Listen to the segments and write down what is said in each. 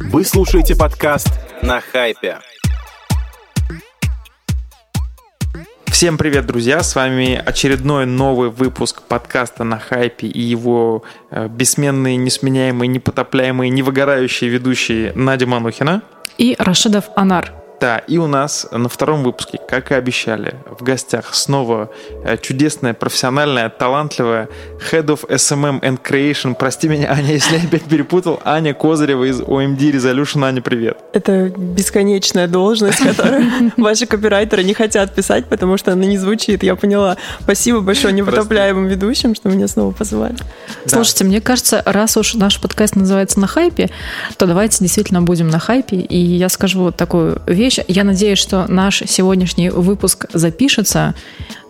Вы слушаете подкаст на хайпе. Всем привет, друзья! С вами очередной новый выпуск подкаста на хайпе и его э, бессменные, несменяемые, непотопляемые, невыгорающие ведущие Надя Манухина и Рашидов Анар. Да, и у нас на втором выпуске, как и обещали, в гостях снова э, чудесная, профессиональная, талантливая Head of SMM and Creation. Прости меня, Аня, если я опять перепутал. Аня Козырева из OMD Resolution. Аня, привет. Это бесконечная должность, которую ваши копирайтеры не хотят писать, потому что она не звучит. Я поняла. Спасибо большое непотопляемым ведущим, что меня снова позвали. Слушайте, мне кажется, раз уж наш подкаст называется «На хайпе», то давайте действительно будем на хайпе. И я скажу вот такую вещь, вещь. Я надеюсь, что наш сегодняшний выпуск запишется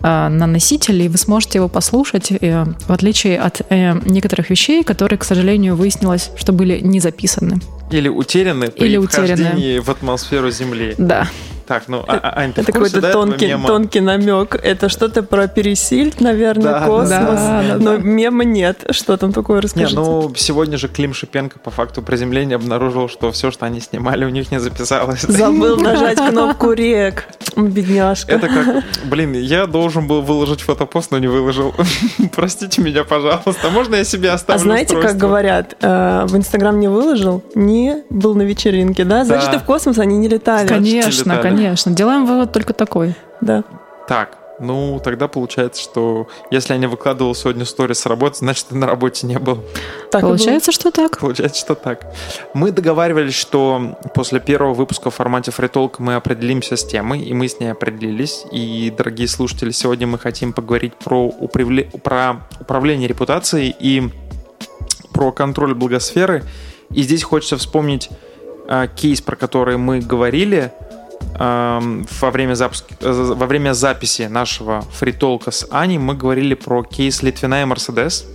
э, на носителе, и вы сможете его послушать, э, в отличие от э, некоторых вещей, которые, к сожалению, выяснилось, что были не записаны. Или утеряны при Или вхождении утеряны. в атмосферу Земли. Да. Так, ну, а, а, Ань, ты Это какой-то да, тонкий, мема? тонкий намек. Это что-то про пересильд, наверное, Да, космос. да, да, но мема нет. Что там такое, Не, расскажите. ну сегодня же Клим Шипенко по факту приземления обнаружил, что все, что они снимали, у них не записалось. Забыл нажать кнопку рек. Бедняжка. Это как, блин, я должен был выложить фотопост, но не выложил. Простите меня, пожалуйста. Можно я себе А оставлю знаете, как устройство? говорят, э, в Инстаграм не выложил, не был на вечеринке, да? Значит, Да. и в космос они не летали. Конечно, летали. Конечно. Делаем вывод только такой. Да. Так, ну тогда получается, что если я не выкладывал сегодня сторис с работы, значит, ты на работе не был. Так. Получается, что так. Получается, что так. Мы договаривались, что после первого выпуска в формате фритолка мы определимся с темой, и мы с ней определились. И, дорогие слушатели, сегодня мы хотим поговорить про, управле- про управление репутацией и про контроль благосферы. И здесь хочется вспомнить э, кейс, про который мы говорили во время, запуска, э, во время записи нашего фритолка с Аней. Мы говорили про кейс Литвина и Мерседес.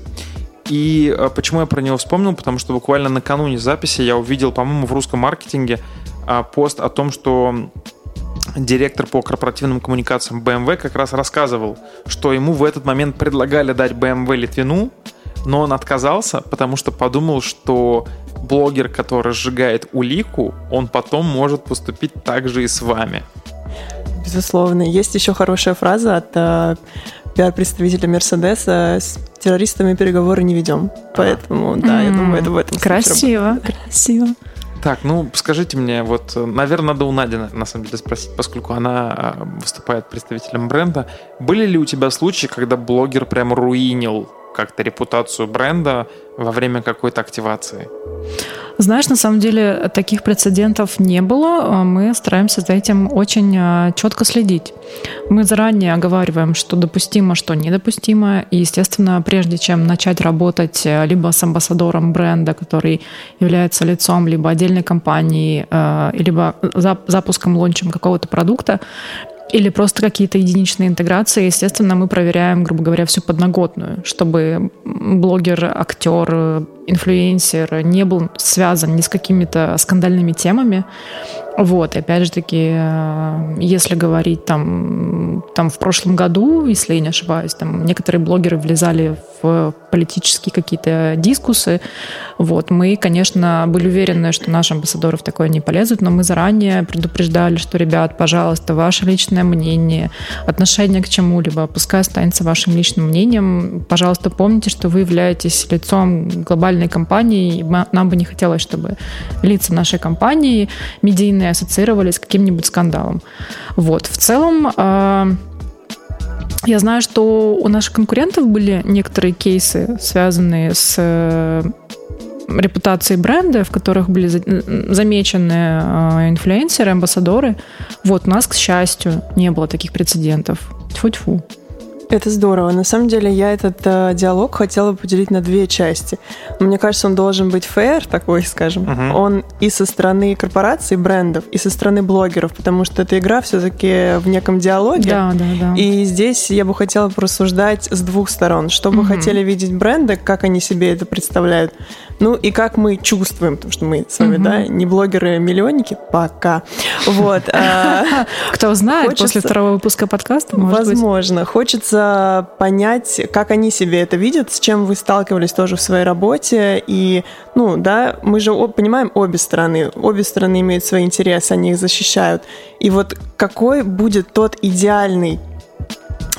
И э, почему я про него вспомнил? Потому что буквально накануне записи я увидел, по-моему, в русском маркетинге а, пост о том, что директор по корпоративным коммуникациям BMW как раз рассказывал, что ему в этот момент предлагали дать BMW Литвину, но он отказался, потому что подумал, что блогер, который сжигает улику, он потом может поступить так же и с вами. Безусловно. Есть еще хорошая фраза от э, пиар-представителя Мерседеса с террористами переговоры не ведем. Поэтому, да, я думаю, это в этом Красиво, красиво. Так, ну скажите мне, вот, наверное, надо у Нади на, самом деле спросить, поскольку она а, выступает представителем бренда. Были ли у тебя случаи, когда блогер прям руинил как-то репутацию бренда во время какой-то активации? Знаешь, на самом деле таких прецедентов не было. Мы стараемся за этим очень а, четко следить. Мы заранее оговариваем, что допустимо, что недопустимо. И, естественно, прежде чем начать работать э, либо с амбассадором бренда, который является лицом либо отдельной компании, э, либо зап- запуском, лончем какого-то продукта, или просто какие-то единичные интеграции, естественно, мы проверяем, грубо говоря, всю подноготную, чтобы блогер, актер, инфлюенсер не был связан ни с какими-то скандальными темами. Вот, и опять же таки, э, если говорить там, там в прошлом году, если я не ошибаюсь, там некоторые блогеры влезали в политические какие-то дискусы, вот, мы, конечно, были уверены, что наши амбассадоры в такое не полезут, но мы заранее предупреждали, что, ребят, пожалуйста, ваше личное мнение, отношение к чему-либо, пускай останется вашим личным мнением. Пожалуйста, помните, что вы являетесь лицом глобальной компании, нам бы не хотелось, чтобы лица нашей компании медийные ассоциировались с каким-нибудь скандалом. Вот. В целом, э, я знаю, что у наших конкурентов были некоторые кейсы, связанные с э, репутацией бренда, в которых были за- замечены э, инфлюенсеры, амбассадоры. Вот, у нас, к счастью, не было таких прецедентов. Тьфу-тьфу. Это здорово. На самом деле я этот э, диалог хотела поделить на две части. Мне кажется, он должен быть fair такой, скажем. Мгм. Он и со стороны корпораций, брендов, и со стороны блогеров, потому что эта игра все-таки в неком диалоге. Да, да, да. И здесь я бы хотела порассуждать с двух сторон. Что бы Мгм. хотели видеть бренды, как они себе это представляют, Ну и как мы чувствуем, потому что мы с вами, угу. да, не блогеры-миллионники пока. Вот. А, Кто знает, после второго выпуска подкаста, Возможно. Хочется понять, как они себе это видят, с чем вы сталкивались тоже в своей работе. И, ну, да, мы же понимаем обе стороны. Обе стороны имеют свои интересы, они их защищают. И вот какой будет тот идеальный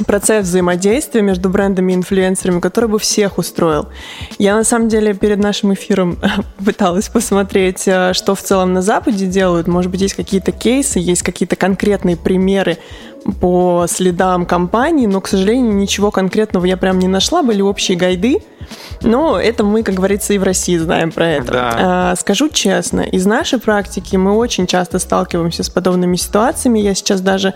процесс взаимодействия между брендами и инфлюенсерами, который бы всех устроил. Я на самом деле перед нашим эфиром пыталась посмотреть, э, что в целом на Западе делают. Может быть, есть какие-то кейсы, есть какие-то конкретные примеры по следам компании, но, к сожалению, ничего конкретного я прям не нашла. Были общие гайды, но это мы, как говорится, и в России знаем про это. Да. А, скажу честно, из нашей практики мы очень часто сталкиваемся с подобными ситуациями. Я сейчас даже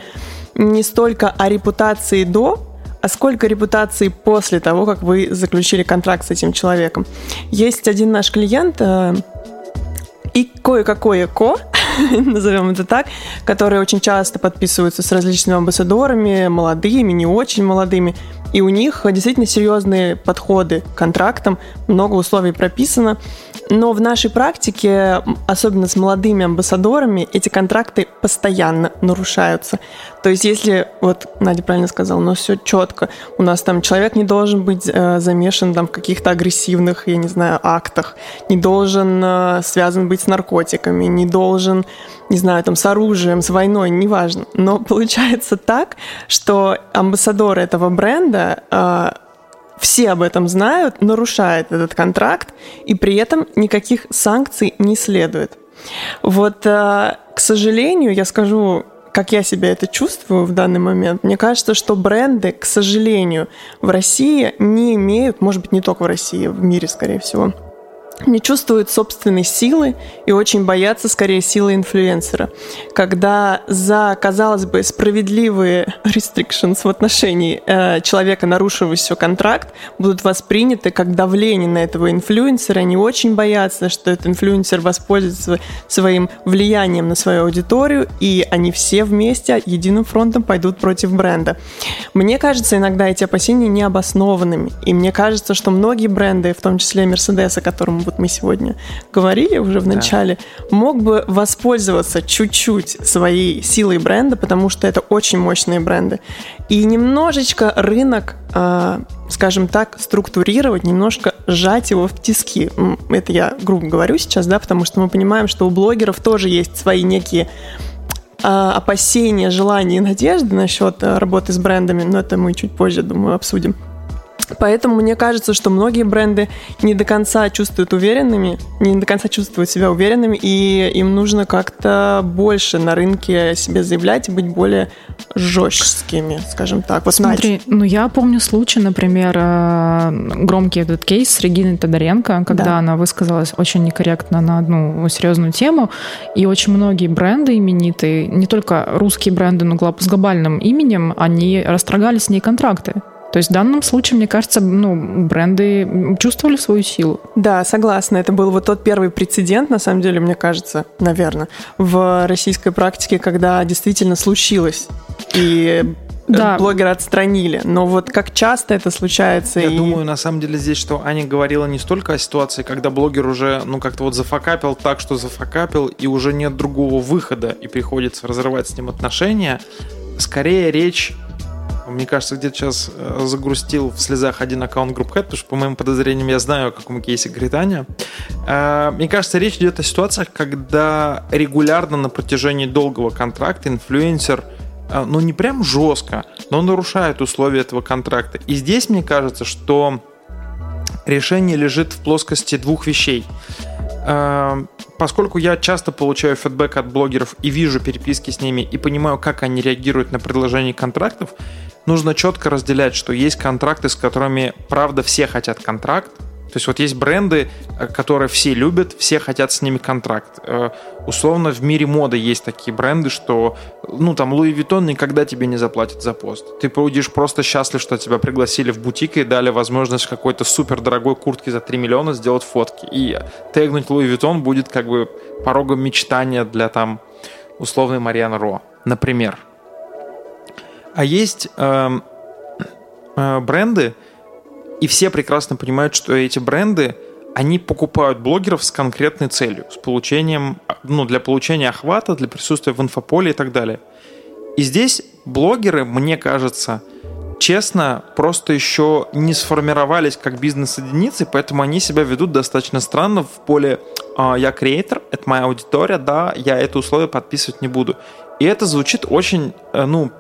не столько о репутации до, а сколько репутации после того, как вы заключили контракт с этим человеком. Есть один наш клиент, э, и кое-какое ко, назовем это так, которые очень часто подписываются с различными амбассадорами, молодыми, не очень молодыми, и у них действительно серьезные подходы к контрактам, много условий прописано. Но в нашей практике, особенно с молодыми амбассадорами, эти контракты постоянно нарушаются. То есть если, вот Надя правильно сказала, но все четко, у нас там человек не должен быть э, замешан там, в каких-то агрессивных, я не знаю, актах, не должен э, связан быть с наркотиками, не должен, не знаю, там, с оружием, с войной, неважно. Но получается так, что амбассадор этого бренда э, все об этом знают, нарушает этот контракт, и при этом никаких санкций не следует. Вот, э, к сожалению, я скажу, как я себя это чувствую в данный момент, мне кажется, что бренды, к сожалению, в России не имеют, может быть, не только в России, в мире, скорее всего, не чувствуют собственной силы и очень боятся скорее силы инфлюенсера. Когда за, казалось бы, справедливые restrictions в отношении э, человека, нарушившего контракт, будут восприняты как давление на этого инфлюенсера, они очень боятся, что этот инфлюенсер воспользуется своим влиянием на свою аудиторию, и они все вместе единым фронтом пойдут против бренда. Мне кажется, иногда эти опасения необоснованными, и мне кажется, что многие бренды, в том числе Mercedes, о котором вот мы сегодня говорили уже в начале, да. мог бы воспользоваться чуть-чуть своей силой бренда, потому что это очень мощные бренды. И немножечко рынок, э, скажем так, структурировать, немножко сжать его в тиски. Это я грубо говорю сейчас, да, потому что мы понимаем, что у блогеров тоже есть свои некие а, опасения, желания и надежды насчет э, работы с брендами, но это мы чуть позже, думаю, обсудим. Поэтому мне кажется, что многие бренды не до конца чувствуют уверенными, не до конца чувствуют себя уверенными, и им нужно как-то больше на рынке себе заявлять и быть более жесткими, скажем так. Вот Смотри, ну я помню случай, например, э, громкий этот кейс с Региной Тодоренко, когда да. она высказалась очень некорректно на одну серьезную тему, и очень многие бренды именитые, не только русские бренды, но с глобальным именем, они расторгали с ней контракты. То есть в данном случае, мне кажется, ну, бренды чувствовали свою силу. Да, согласна. Это был вот тот первый прецедент, на самом деле, мне кажется, наверное, в российской практике, когда действительно случилось. И э, да. блогера отстранили. Но вот как часто это случается? Я и... думаю, на самом деле здесь, что Аня говорила не столько о ситуации, когда блогер уже, ну, как-то вот зафакапил так, что зафакапил, и уже нет другого выхода, и приходится разрывать с ним отношения. Скорее речь мне кажется, где-то сейчас э, загрустил в слезах один аккаунт Group потому что, по моим подозрениям, я знаю, о каком кейсе говорит Аня. Э, мне кажется, речь идет о ситуациях, когда регулярно на протяжении долгого контракта инфлюенсер э, ну, не прям жестко, но нарушает условия этого контракта. И здесь, мне кажется, что решение лежит в плоскости двух вещей. Поскольку я часто получаю фидбэк от блогеров и вижу переписки с ними и понимаю, как они реагируют на предложение контрактов, нужно четко разделять, что есть контракты, с которыми, правда, все хотят контракт. То есть вот есть бренды, э, которые все любят, все хотят с ними контракт. Э, условно в мире моды есть такие бренды, что, ну там, Louis Vuitton никогда тебе не заплатит за пост. Ты будешь просто счастлив, что тебя пригласили в бутик и дали возможность какой-то супер дорогой куртки за 3 миллиона сделать фотки. И тегнуть Louis Vuitton будет как бы порогом мечтания для там условной Мариан Ро, например. А есть э, э, бренды, и все прекрасно понимают, что эти бренды они покупают блогеров с конкретной целью, с получением, ну, для получения охвата, для присутствия в инфополе и так далее. И здесь блогеры, мне кажется, честно, просто еще не сформировались как бизнес-единицы, поэтому они себя ведут достаточно странно в поле «А, «я креатор, это моя аудитория, да, я это условие подписывать не буду». И это звучит очень, э, ну,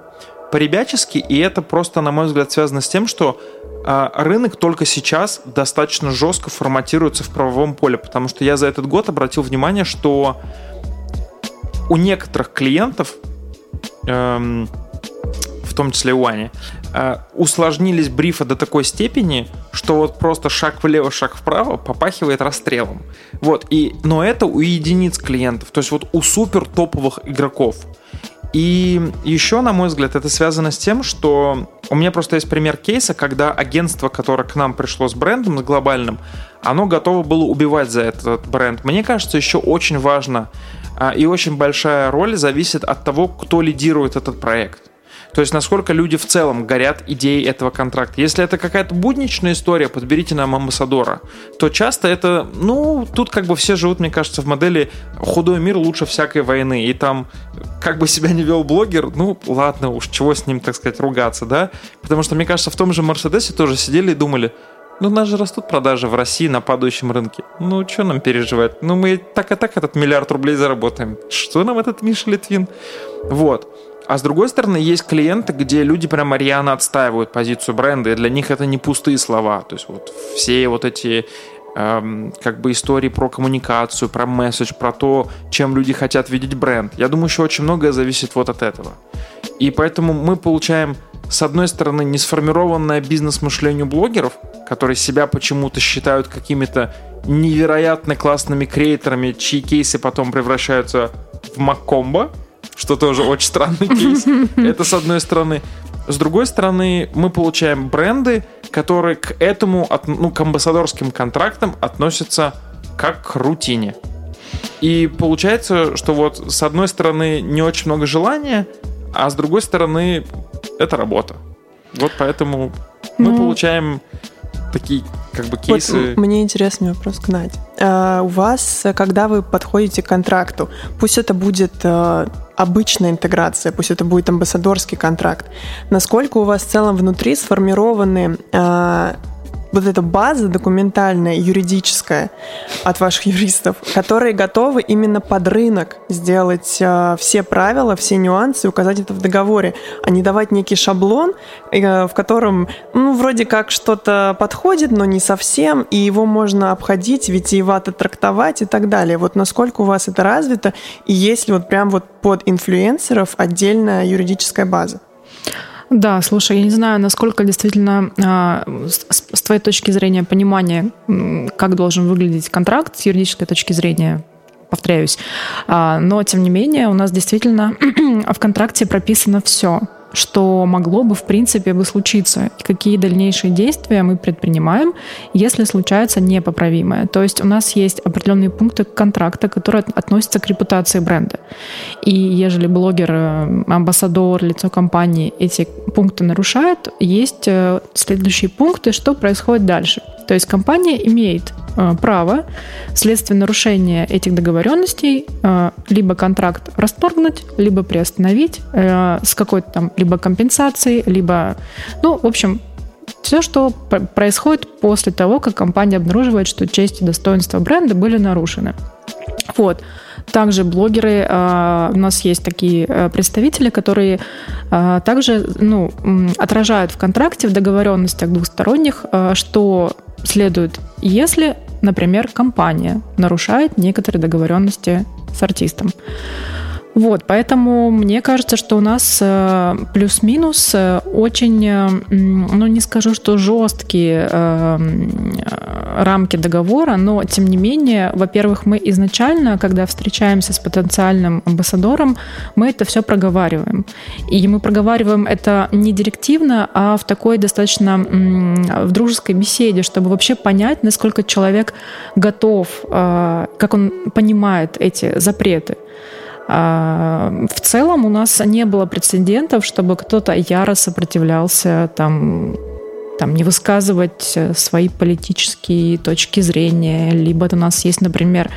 по-ребячески, и это просто, на мой взгляд, связано с тем, что а, рынок только сейчас достаточно жестко форматируется в правовом поле, потому что я за этот год обратил внимание, что у некоторых клиентов, эм, в том числе у Ани, э, усложнились брифы до такой степени, что вот просто шаг влево, шаг вправо попахивает расстрелом. Вот, и, но это у единиц клиентов, то есть вот у супер топовых игроков. И еще, на мой взгляд, это связано с тем, что у меня просто есть пример кейса, когда агентство, которое к нам пришло с брендом, с глобальным, оно готово было убивать за этот бренд. Мне кажется, еще очень важно а, и очень большая роль зависит от того, кто лидирует этот проект. То есть, насколько люди в целом горят идеей этого контракта. Если это какая-то будничная история, подберите нам амбассадора, то часто это, ну, тут как бы все живут, мне кажется, в модели худой мир лучше всякой войны. И там, как бы себя не вел блогер, ну, ладно уж, чего с ним, так сказать, ругаться, да? Потому что, мне кажется, в том же Мерседесе тоже сидели и думали, ну, у нас же растут продажи в России на падающем рынке. Ну, что нам переживать? Ну, мы так и так этот миллиард рублей заработаем. Что нам этот Миша Литвин? Вот. А с другой стороны, есть клиенты, где люди прямо рьяно отстаивают позицию бренда, и для них это не пустые слова. То есть вот все вот эти эм, как бы истории про коммуникацию, про месседж, про то, чем люди хотят видеть бренд. Я думаю, еще очень многое зависит вот от этого. И поэтому мы получаем, с одной стороны, несформированное бизнес-мышление блогеров, которые себя почему-то считают какими-то невероятно классными креаторами, чьи кейсы потом превращаются в Маккомбо, что тоже очень странный кейс. Это с одной стороны. С другой стороны, мы получаем бренды, которые к этому, ну, к амбассадорским контрактам относятся как к рутине. И получается, что вот с одной стороны не очень много желания, а с другой стороны это работа. Вот поэтому мы ну, получаем такие как бы кейсы. Вот мне интересный вопрос Наде. А, у вас, когда вы подходите к контракту, пусть это будет а, обычная интеграция, пусть это будет амбассадорский контракт, насколько у вас в целом внутри сформированы а, вот эта база документальная, юридическая от ваших юристов, которые готовы именно под рынок сделать э, все правила, все нюансы, указать это в договоре, а не давать некий шаблон, э, в котором, ну, вроде как что-то подходит, но не совсем, и его можно обходить, витиевато трактовать и так далее. Вот насколько у вас это развито, и есть ли вот прям вот под инфлюенсеров отдельная юридическая база? Да, слушай, я не знаю, насколько действительно а, с, твоей точки зрения понимания, как должен выглядеть контракт с юридической точки зрения, повторяюсь. А, но, тем не менее, у нас действительно в контракте прописано все что могло бы в принципе бы случиться, и какие дальнейшие действия мы предпринимаем, если случается непоправимое. То есть у нас есть определенные пункты контракта, которые относятся к репутации бренда. И ежели блогер, э, амбассадор, лицо компании эти пункты нарушает, есть э, следующие пункты, что происходит дальше. То есть компания имеет э, право вследствие нарушения этих договоренностей либо контракт расторгнуть, либо приостановить с какой-то там либо компенсацией, либо, ну, в общем, все, что происходит после того, как компания обнаруживает, что честь и достоинство бренда были нарушены. Вот. Также блогеры, у нас есть такие представители, которые также ну, отражают в контракте, в договоренностях двухсторонних, что следует, если, например, компания нарушает некоторые договоренности с артистом. Вот, поэтому мне кажется, что у нас э, плюс-минус э, очень, э, ну не скажу, что жесткие рамки договора, но тем не менее, во-первых, мы изначально, когда встречаемся с потенциальным амбассадором, мы это все проговариваем. И мы проговариваем это не директивно, а в такой достаточно в дружеской беседе, чтобы вообще понять, насколько человек готов, как он понимает эти запреты. А, в целом у нас не было прецедентов, чтобы кто-то яро сопротивлялся там там, не высказывать э, свои политические точки зрения, либо у нас есть, например,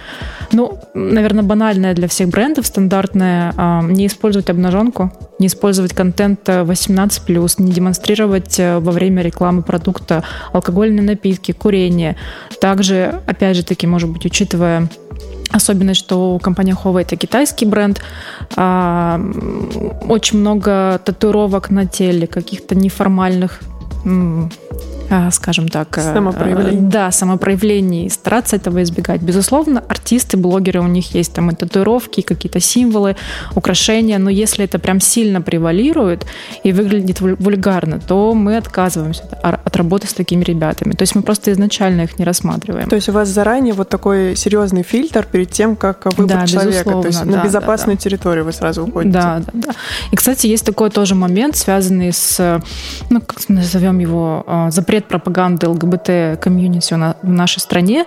ну, наверное, банальная для всех брендов, стандартная, не использовать обнаженку, не использовать контент 18+, не демонстрировать во время рекламы продукта алкогольные напитки, курение. Также, опять же таки, может быть, учитывая Особенность, что компания Huawei это китайский бренд. А, очень много татуировок на теле, каких-то неформальных скажем так... Э, самопроявлений. Да, самопроявлений. Стараться этого избегать. Безусловно, артисты, блогеры, у них есть там и татуировки, какие-то символы, украшения, но если это прям сильно превалирует и выглядит вульгарно, то мы отказываемся от работы с такими ребятами. То есть мы просто изначально их не рассматриваем. То есть у вас заранее вот такой серьезный фильтр перед тем, как выбрать да, человека. То есть да, на безопасную да, территорию вы сразу уходите. Да, да, да. И, кстати, есть такой тоже момент, связанный с, ну, как назовем его, а, лет пропаганды ЛГБТ-комьюнити в нашей стране,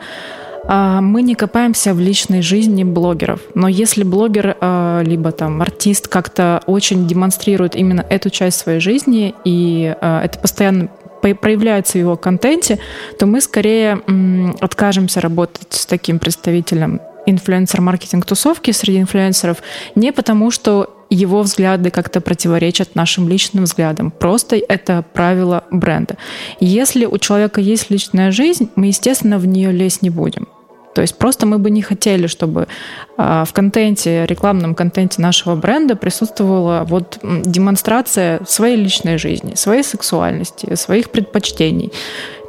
а, мы не копаемся в личной жизни блогеров. Но если блогер а, либо там артист как-то очень демонстрирует именно эту часть своей жизни, и а, это постоянно проявляется в его контенте, то мы скорее откажемся работать с таким представителем инфлюенсер-маркетинг-тусовки среди инфлюенсеров не потому, что его взгляды как-то противоречат нашим личным взглядам. Просто это правило бренда. Если у человека есть личная жизнь, мы, естественно, в нее лезть не будем. То есть просто мы бы не хотели, чтобы а, в контенте, рекламном контенте нашего бренда присутствовала вот демонстрация своей личной жизни, своей сексуальности, своих предпочтений.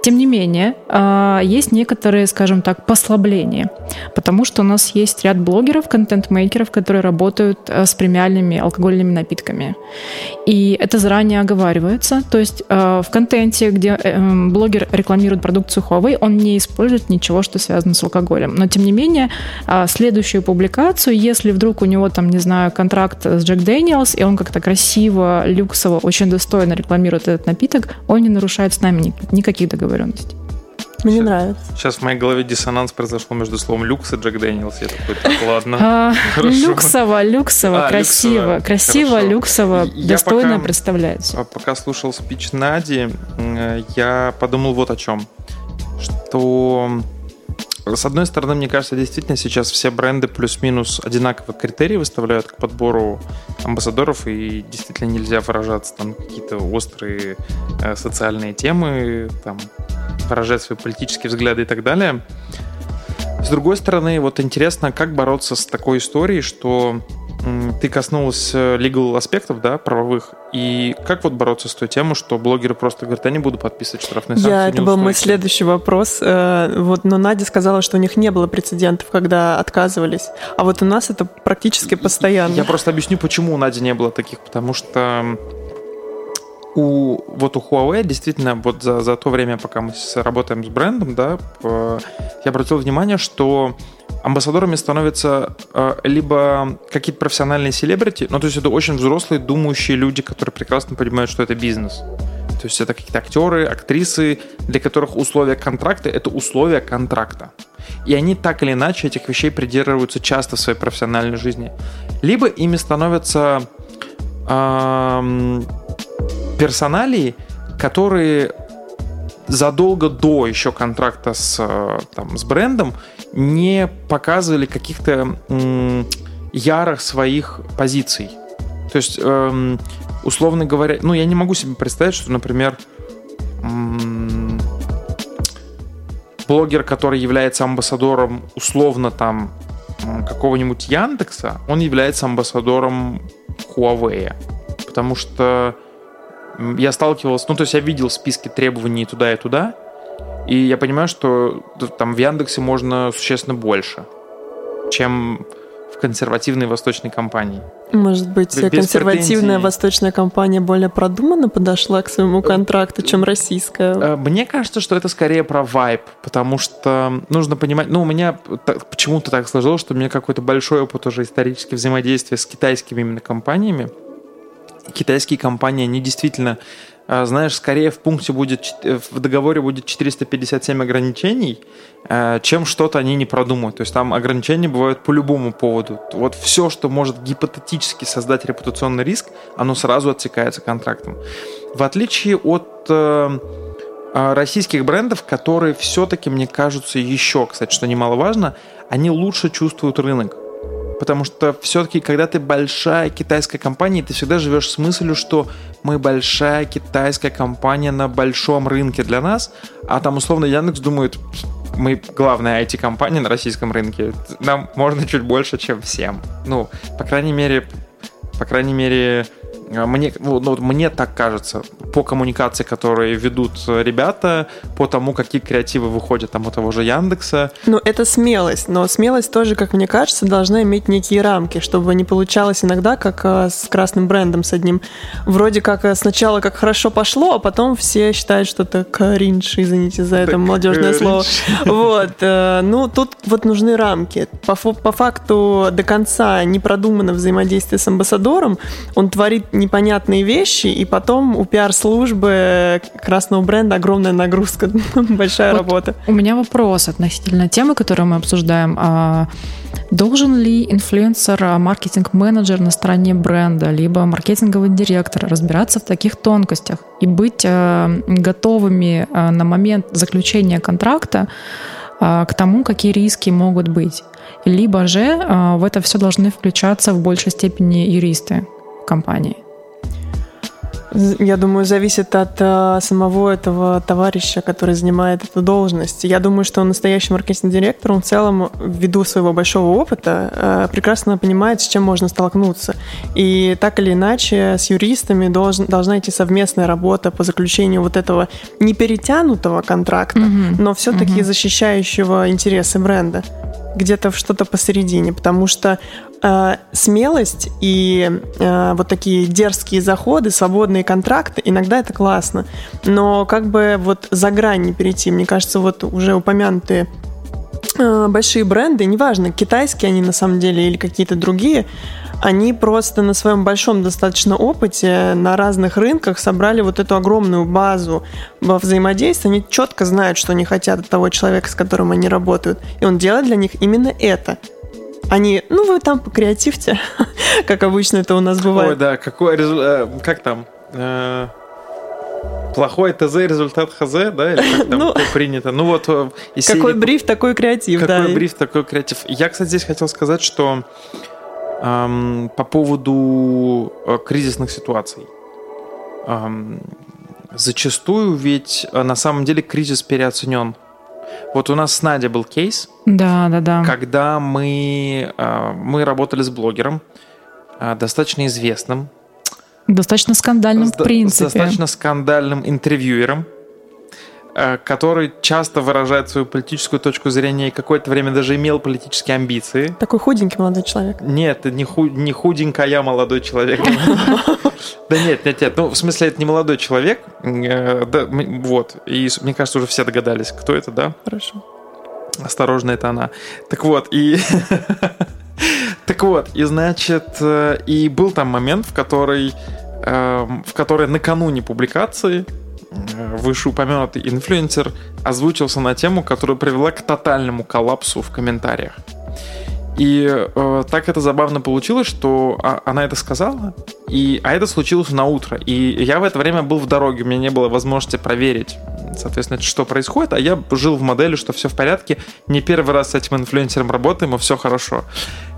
Тем не менее, а, есть некоторые, скажем так, послабления, потому что у нас есть ряд блогеров, контент-мейкеров, которые работают а, с премиальными алкогольными напитками. И это заранее оговаривается. То есть а, в контенте, где э, эм, блогер рекламирует продукцию Huawei, он не использует ничего, что связано с алкоголем. Но тем не менее, следующую публикацию, если вдруг у него там, не знаю, контракт с Джек Дэниелс, и он как-то красиво, люксово, очень достойно рекламирует этот напиток, он не нарушает с нами никаких договоренностей договоренности. Мне сейчас, нравится. Сейчас в моей голове диссонанс произошел между словом люкс и Джек Дэниелс. Я такой, так, ладно. А, люксово, люксово, а, красиво. Красиво, люксово, достойно представляется. Пока слушал спич Нади, я подумал вот о чем. Что с одной стороны, мне кажется, действительно сейчас все бренды плюс-минус одинаковые критерии выставляют к подбору амбассадоров, и действительно нельзя выражаться там какие-то острые э, социальные темы, там, выражать свои политические взгляды и так далее. С другой стороны, вот интересно, как бороться с такой историей, что ты коснулась э, legal аспектов, да, правовых. И как вот бороться с той темой, что блогеры просто говорят, я не буду подписывать штрафные санкции? Я, это был мой следующий вопрос. Э, вот, но Надя сказала, что у них не было прецедентов, когда отказывались. А вот у нас это практически постоянно. Я просто объясню, почему у Нади не было таких. Потому что у, вот у Huawei действительно вот за, за то время, пока мы работаем с брендом, да, я обратил внимание, что амбассадорами становятся э, либо какие-то профессиональные селебрити, ну то есть это очень взрослые, думающие люди, которые прекрасно понимают, что это бизнес. То есть это какие-то актеры, актрисы, для которых условия контракта — это условия контракта. И они так или иначе этих вещей придерживаются часто в своей профессиональной жизни. Либо ими становятся эм, персоналии, которые задолго до еще контракта с, э, там, с брендом не показывали каких-то ярых своих позиций. То есть, эм, условно говоря, ну, я не могу себе представить, что, например, блогер, который является амбассадором условно там какого-нибудь Яндекса, он является амбассадором Huawei. Потому что я сталкивался, ну, то есть я видел списки требований туда и туда, и я понимаю, что там в Яндексе можно существенно больше, чем в консервативной восточной компании. Может быть, Без консервативная претензий. восточная компания более продуманно подошла к своему контракту, чем российская? Э, мне кажется, что это скорее про вайб, потому что нужно понимать, ну, у меня почему-то так сложилось, что у меня какой-то большой опыт уже исторически взаимодействия с китайскими именно компаниями. Китайские компании, они действительно знаешь, скорее в пункте будет, э, в договоре будет 457 ограничений, э, чем что-то они не продумают. То есть там ограничения бывают по любому поводу. Вот все, что может гипотетически создать репутационный риск, оно сразу отсекается контрактом. В отличие от э, а, российских брендов, которые все-таки, мне кажутся, еще, кстати, что немаловажно, они лучше чувствуют рынок. Потому что все-таки, когда ты большая китайская компания, ты всегда живешь с мыслью, что мы большая китайская компания на большом рынке для нас, а там условно Яндекс думает, мы главная IT-компания на российском рынке, нам можно чуть больше, чем всем. Ну, по крайней мере, по крайней мере, мне, ну, ну, мне так кажется, по коммуникации, которые ведут ребята, по тому, какие креативы выходят там у того же Яндекса. Ну, это смелость, но смелость тоже, как мне кажется, должна иметь некие рамки, чтобы не получалось иногда, как э, с красным брендом с одним. Вроде как э, сначала как хорошо пошло, а потом все считают, что это кринж, извините за это молодежное слово. Вот, э, ну, тут вот нужны рамки. По, по факту до конца не продумано взаимодействие с амбассадором, он творит непонятные вещи, и потом у пиар-службы красного бренда огромная нагрузка, большая вот работа. У меня вопрос относительно темы, которую мы обсуждаем. А должен ли инфлюенсер, а, маркетинг-менеджер на стороне бренда, либо маркетинговый директор разбираться в таких тонкостях и быть а, готовыми на момент заключения контракта к тому, какие риски могут быть? Либо же в это все должны включаться в большей степени юристы компании? Я думаю, зависит от uh, самого этого товарища, который занимает эту должность. Я думаю, что настоящий маркетинг-директор, он в целом, ввиду своего большого опыта, uh, прекрасно понимает, с чем можно столкнуться. И так или иначе с юристами должен, должна идти совместная работа по заключению вот этого не перетянутого контракта, mm-hmm. но все-таки mm-hmm. защищающего интересы бренда где-то что-то посередине, потому что э, смелость и э, вот такие дерзкие заходы, свободные контракты, иногда это классно. Но как бы вот за грань не перейти, мне кажется, вот уже упомянутые э, большие бренды, неважно, китайские они на самом деле или какие-то другие, они просто на своем большом достаточно опыте на разных рынках собрали вот эту огромную базу во взаимодействии. Они четко знают, что они хотят от того человека, с которым они работают. И он делает для них именно это – они, ну вы там покреативьте, как обычно это у нас бывает. Ой, да, какой результат, э, как там? Э, плохой ТЗ, результат ХЗ, да? Или как там ну, принято? Ну вот э, Какой серии... бриф, такой креатив, какой да. Какой бриф, такой креатив. Я, кстати, здесь хотел сказать, что эм, по поводу э, кризисных ситуаций. Эм, зачастую ведь э, на самом деле кризис переоценен. Вот у нас с Надей был кейс. Да, да, да. Когда мы, а, мы работали с блогером, а, достаточно известным. Достаточно скандальным, в принципе. Достаточно скандальным интервьюером, который часто выражает свою политическую точку зрения и какое-то время даже имел политические амбиции. Такой худенький молодой человек. Нет, не, ху, не худенькая, я молодой человек. Да нет, нет, нет. Ну, в смысле, это не молодой человек. Э, вот. И мне кажется, уже все догадались, кто это, да? Хорошо. Осторожно, это она. Так вот, и... Так вот, и значит, э, и был там момент, в который, эм, в который накануне публикации э, вышеупомянутый инфлюенсер озвучился на тему, которая привела к тотальному коллапсу в комментариях. И э, так это забавно получилось, что а, она это сказала, и, а это случилось на утро. И я в это время был в дороге, у меня не было возможности проверить, соответственно, что происходит, а я жил в модели, что все в порядке, не первый раз с этим инфлюенсером работаем, и все хорошо.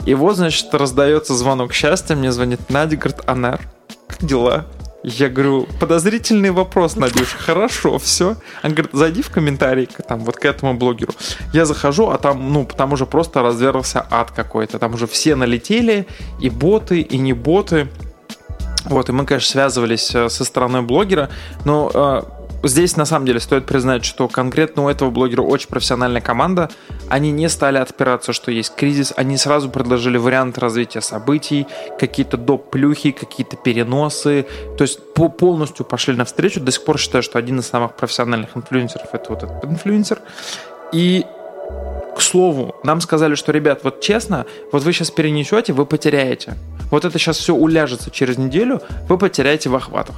И вот, значит, раздается звонок счастья, мне звонит Надя, говорит, Анар, как дела? Я говорю, подозрительный вопрос, Надюша. Хорошо, все. Он говорит, зайди в комментарий там, вот к этому блогеру. Я захожу, а там, ну, там уже просто развернулся ад какой-то. Там уже все налетели, и боты, и не боты. Вот, и мы, конечно, связывались э, со стороной блогера, но э, здесь на самом деле стоит признать, что конкретно у этого блогера очень профессиональная команда. Они не стали отпираться, что есть кризис. Они сразу предложили варианты развития событий, какие-то доп. плюхи, какие-то переносы. То есть по полностью пошли навстречу. До сих пор считаю, что один из самых профессиональных инфлюенсеров это вот этот инфлюенсер. И к слову, нам сказали, что, ребят, вот честно, вот вы сейчас перенесете, вы потеряете. Вот это сейчас все уляжется через неделю, вы потеряете в охватах.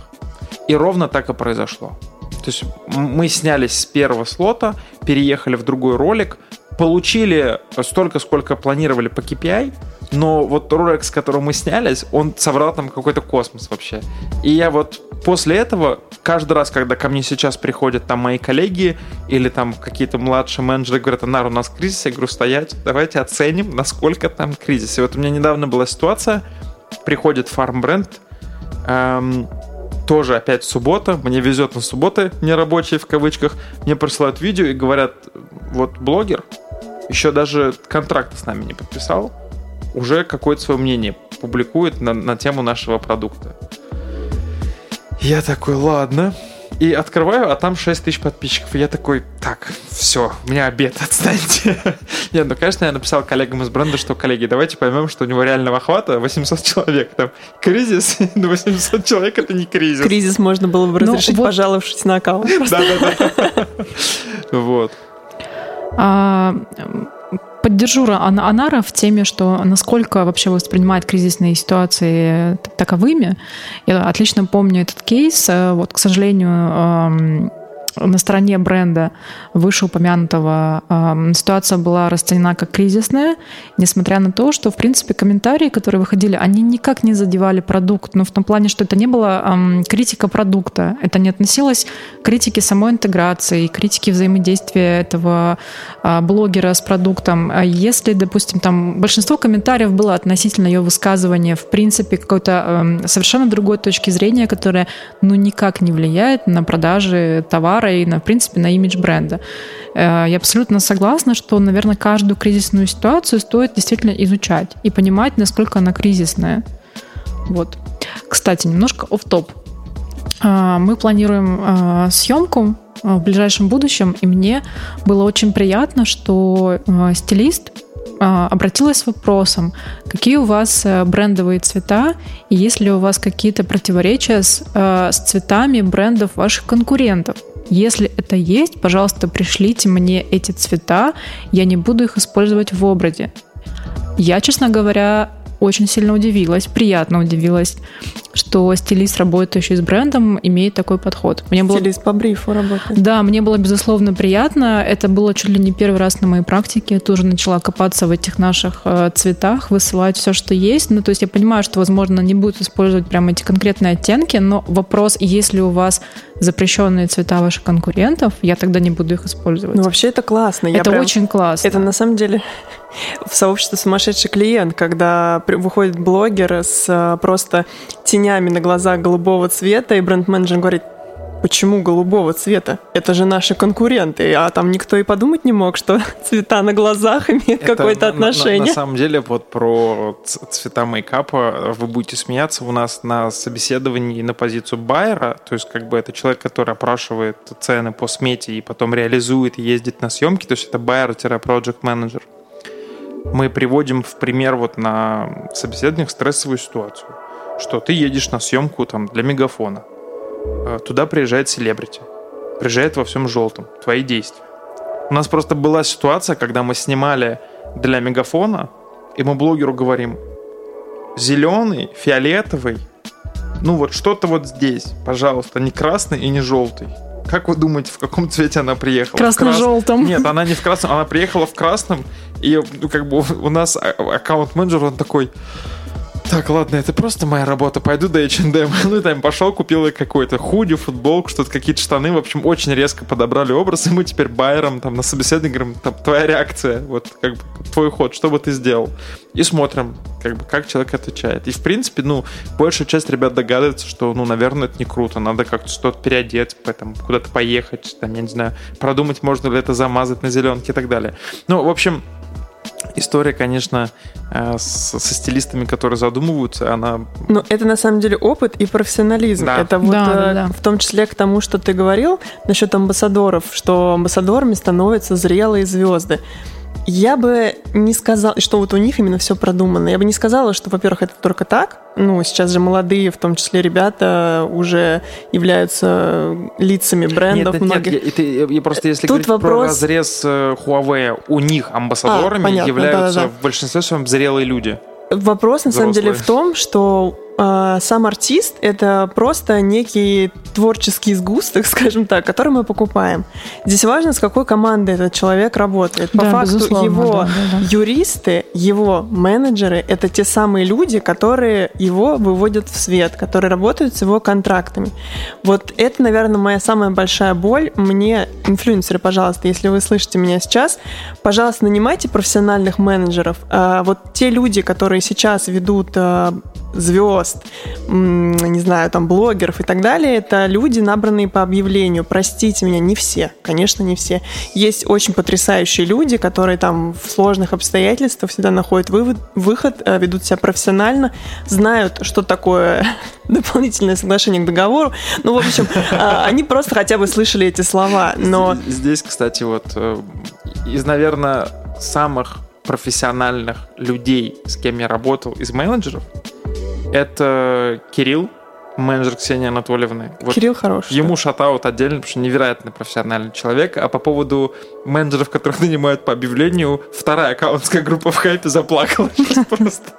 И ровно так и произошло. То есть мы снялись с первого слота, переехали в другой ролик, получили столько, сколько планировали по KPI, но вот ролик, с которого мы снялись, он соврал там какой-то космос вообще. И я вот после этого, каждый раз, когда ко мне сейчас приходят там мои коллеги или там какие-то младшие менеджеры говорят, Нар, у нас кризис, я говорю, стоять, давайте оценим, насколько там кризис. И вот у меня недавно была ситуация, приходит фармбренд, эм, тоже опять суббота, мне везет на субботы нерабочие в кавычках, мне присылают видео и говорят, вот блогер еще даже контракт с нами не подписал, уже какое-то свое мнение публикует на, на тему нашего продукта. Я такой, ладно. И открываю, а там 6 тысяч подписчиков. И я такой, так, все, у меня обед, отстаньте. Нет, ну, конечно, я написал коллегам из бренда, что, коллеги, давайте поймем, что у него реального охвата 800 человек. Там кризис, но 800 человек это не кризис. Кризис можно было бы ну, разрешить, вот... пожаловавшись на аккаунт. Да-да-да. Вот. Поддержу Анара в теме, что насколько вообще воспринимает кризисные ситуации таковыми. Я отлично помню этот кейс. Э, вот, к сожалению, на стороне бренда вышеупомянутого э, ситуация была расценена как кризисная, несмотря на то, что, в принципе, комментарии, которые выходили, они никак не задевали продукт, но в том плане, что это не была э, критика продукта, это не относилось к критике самой интеграции, критике взаимодействия этого э, блогера с продуктом. А если, допустим, там большинство комментариев было относительно ее высказывания, в принципе, какой-то э, совершенно другой точки зрения, которая, ну, никак не влияет на продажи товара, и, на, в принципе, на имидж бренда. Э, я абсолютно согласна, что, наверное, каждую кризисную ситуацию стоит действительно изучать и понимать, насколько она кризисная. Вот. Кстати, немножко оф топ э, Мы планируем э, съемку в ближайшем будущем, и мне было очень приятно, что стилист обратилась с вопросом, какие у вас брендовые цвета и есть ли у вас какие-то противоречия с, с цветами брендов ваших конкурентов. Если это есть, пожалуйста, пришлите мне эти цвета, я не буду их использовать в образе. Я, честно говоря, очень сильно удивилась, приятно удивилась, что стилист, работающий с брендом, имеет такой подход. Мне стилист было... по брифу работает. Да, мне было, безусловно, приятно. Это было чуть ли не первый раз на моей практике. Я тоже начала копаться в этих наших э, цветах, высылать все, что есть. Ну, то есть я понимаю, что, возможно, не будут использовать прямо эти конкретные оттенки, но вопрос, если у вас запрещенные цвета ваших конкурентов, я тогда не буду их использовать. Ну, вообще это классно. Это прям... очень классно. Это на самом деле в сообществе сумасшедший клиент, когда выходит блогер с э, просто тенями на глазах голубого цвета, и бренд-менеджер говорит, Почему голубого цвета? Это же наши конкуренты, а там никто и подумать не мог, что цвета на глазах имеют какое-то отношение. На, на, на самом деле, вот про цвета мейкапа вы будете смеяться. У нас на собеседовании на позицию байера, то есть как бы это человек, который опрашивает цены по смете и потом реализует и ездит на съемки, то есть это байер-project менеджер мы приводим в пример вот на собеседованиях стрессовую ситуацию, что ты едешь на съемку там для мегафона, э, туда приезжает селебрити, приезжает во всем желтом, твои действия. У нас просто была ситуация, когда мы снимали для мегафона, и мы блогеру говорим, зеленый, фиолетовый, ну вот что-то вот здесь, пожалуйста, не красный и не желтый. Как вы думаете, в каком цвете она приехала? Красно-желтом. Крас... Нет, она не в красном, она приехала в красном, и ну, как бы у нас а, аккаунт-менеджер, он такой, так, ладно, это просто моя работа, пойду до H&M. Ну и там пошел, купил какой-то худи, футболку, что-то, какие-то штаны. В общем, очень резко подобрали образ, и мы теперь байером там на собеседовании говорим, там, твоя реакция, вот как бы твой ход, что бы ты сделал? И смотрим, как бы, как человек отвечает. И, в принципе, ну, большая часть ребят догадывается, что, ну, наверное, это не круто, надо как-то что-то переодеть, поэтому куда-то поехать, там, я не знаю, продумать, можно ли это замазать на зеленке и так далее. Ну, в общем, история, конечно, э, со, со стилистами, которые задумываются, она... Ну, это на самом деле опыт и профессионализм. Да. Это вот да, да, э, да. в том числе к тому, что ты говорил насчет амбассадоров, что амбассадорами становятся зрелые звезды. Я бы не сказала, что вот у них именно все продумано. Я бы не сказала, что, во-первых, это только так. Ну, сейчас же молодые, в том числе ребята, уже являются лицами брендов нет, нет, многих. Нет, это, я просто если Тут говорить вопрос... про разрез э, Huawei, у них амбассадорами а, понятно, являются да, да, да. в большинстве своем зрелые люди. Вопрос, на взрослые. самом деле, в том, что сам артист — это просто некий творческий сгусток, скажем так, который мы покупаем. Здесь важно, с какой командой этот человек работает. По Да, факту его да, да, да. юристы, его менеджеры — это те самые люди, которые его выводят в свет, которые работают с его контрактами. Вот это, наверное, моя самая большая боль. Мне, инфлюенсеры, пожалуйста, если вы слышите меня сейчас, пожалуйста, нанимайте профессиональных менеджеров. А Вот те люди, которые сейчас ведут а, звезд, не знаю, там, блогеров и так далее, это люди, набранные по объявлению. Простите меня, не все, конечно, не все. Есть очень потрясающие люди, которые там в сложных обстоятельствах всегда находят вывод, выход, э, ведут себя профессионально, знают, что такое дополнительное соглашение к договору. Ну, в общем, а, они просто хотя бы слышали эти слова, но... Здесь, кстати, вот э, из, наверное, самых профессиональных людей, с кем я работал, из менеджеров, это Кирилл, менеджер Ксении Анатольевны. Вот Кирилл хороший. Ему шатаут отдельно, потому что невероятно профессиональный человек. А по поводу менеджеров, которых нанимают по объявлению, вторая аккаунтская группа в хайпе заплакала сейчас просто.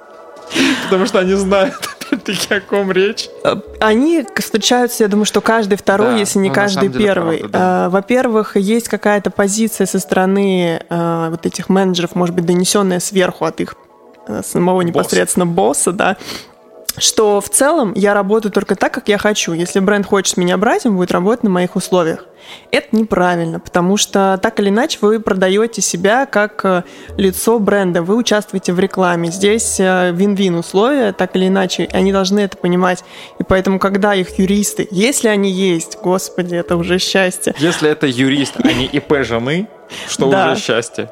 Потому что они знают, опять-таки, о ком речь. Э, Они встречаются, я думаю, что каждый второй, Да, если не ну, каждый деле, первый. правда, да. Э, Во-первых, есть какая-то позиция со стороны э, вот этих менеджеров, может быть, донесенная сверху от их самого непосредственно босса, да, что в целом я работаю только так, как я хочу. Если бренд хочет меня брать, он будет работать на моих условиях. Это неправильно, потому что так или иначе вы продаете себя как э, лицо бренда, вы участвуете в рекламе. Здесь э, вин-вин условия, так или иначе, они должны это понимать. И поэтому, когда их юристы, если они есть, господи, это уже счастье, Если это юрист, а не ИП жены, что уже счастье.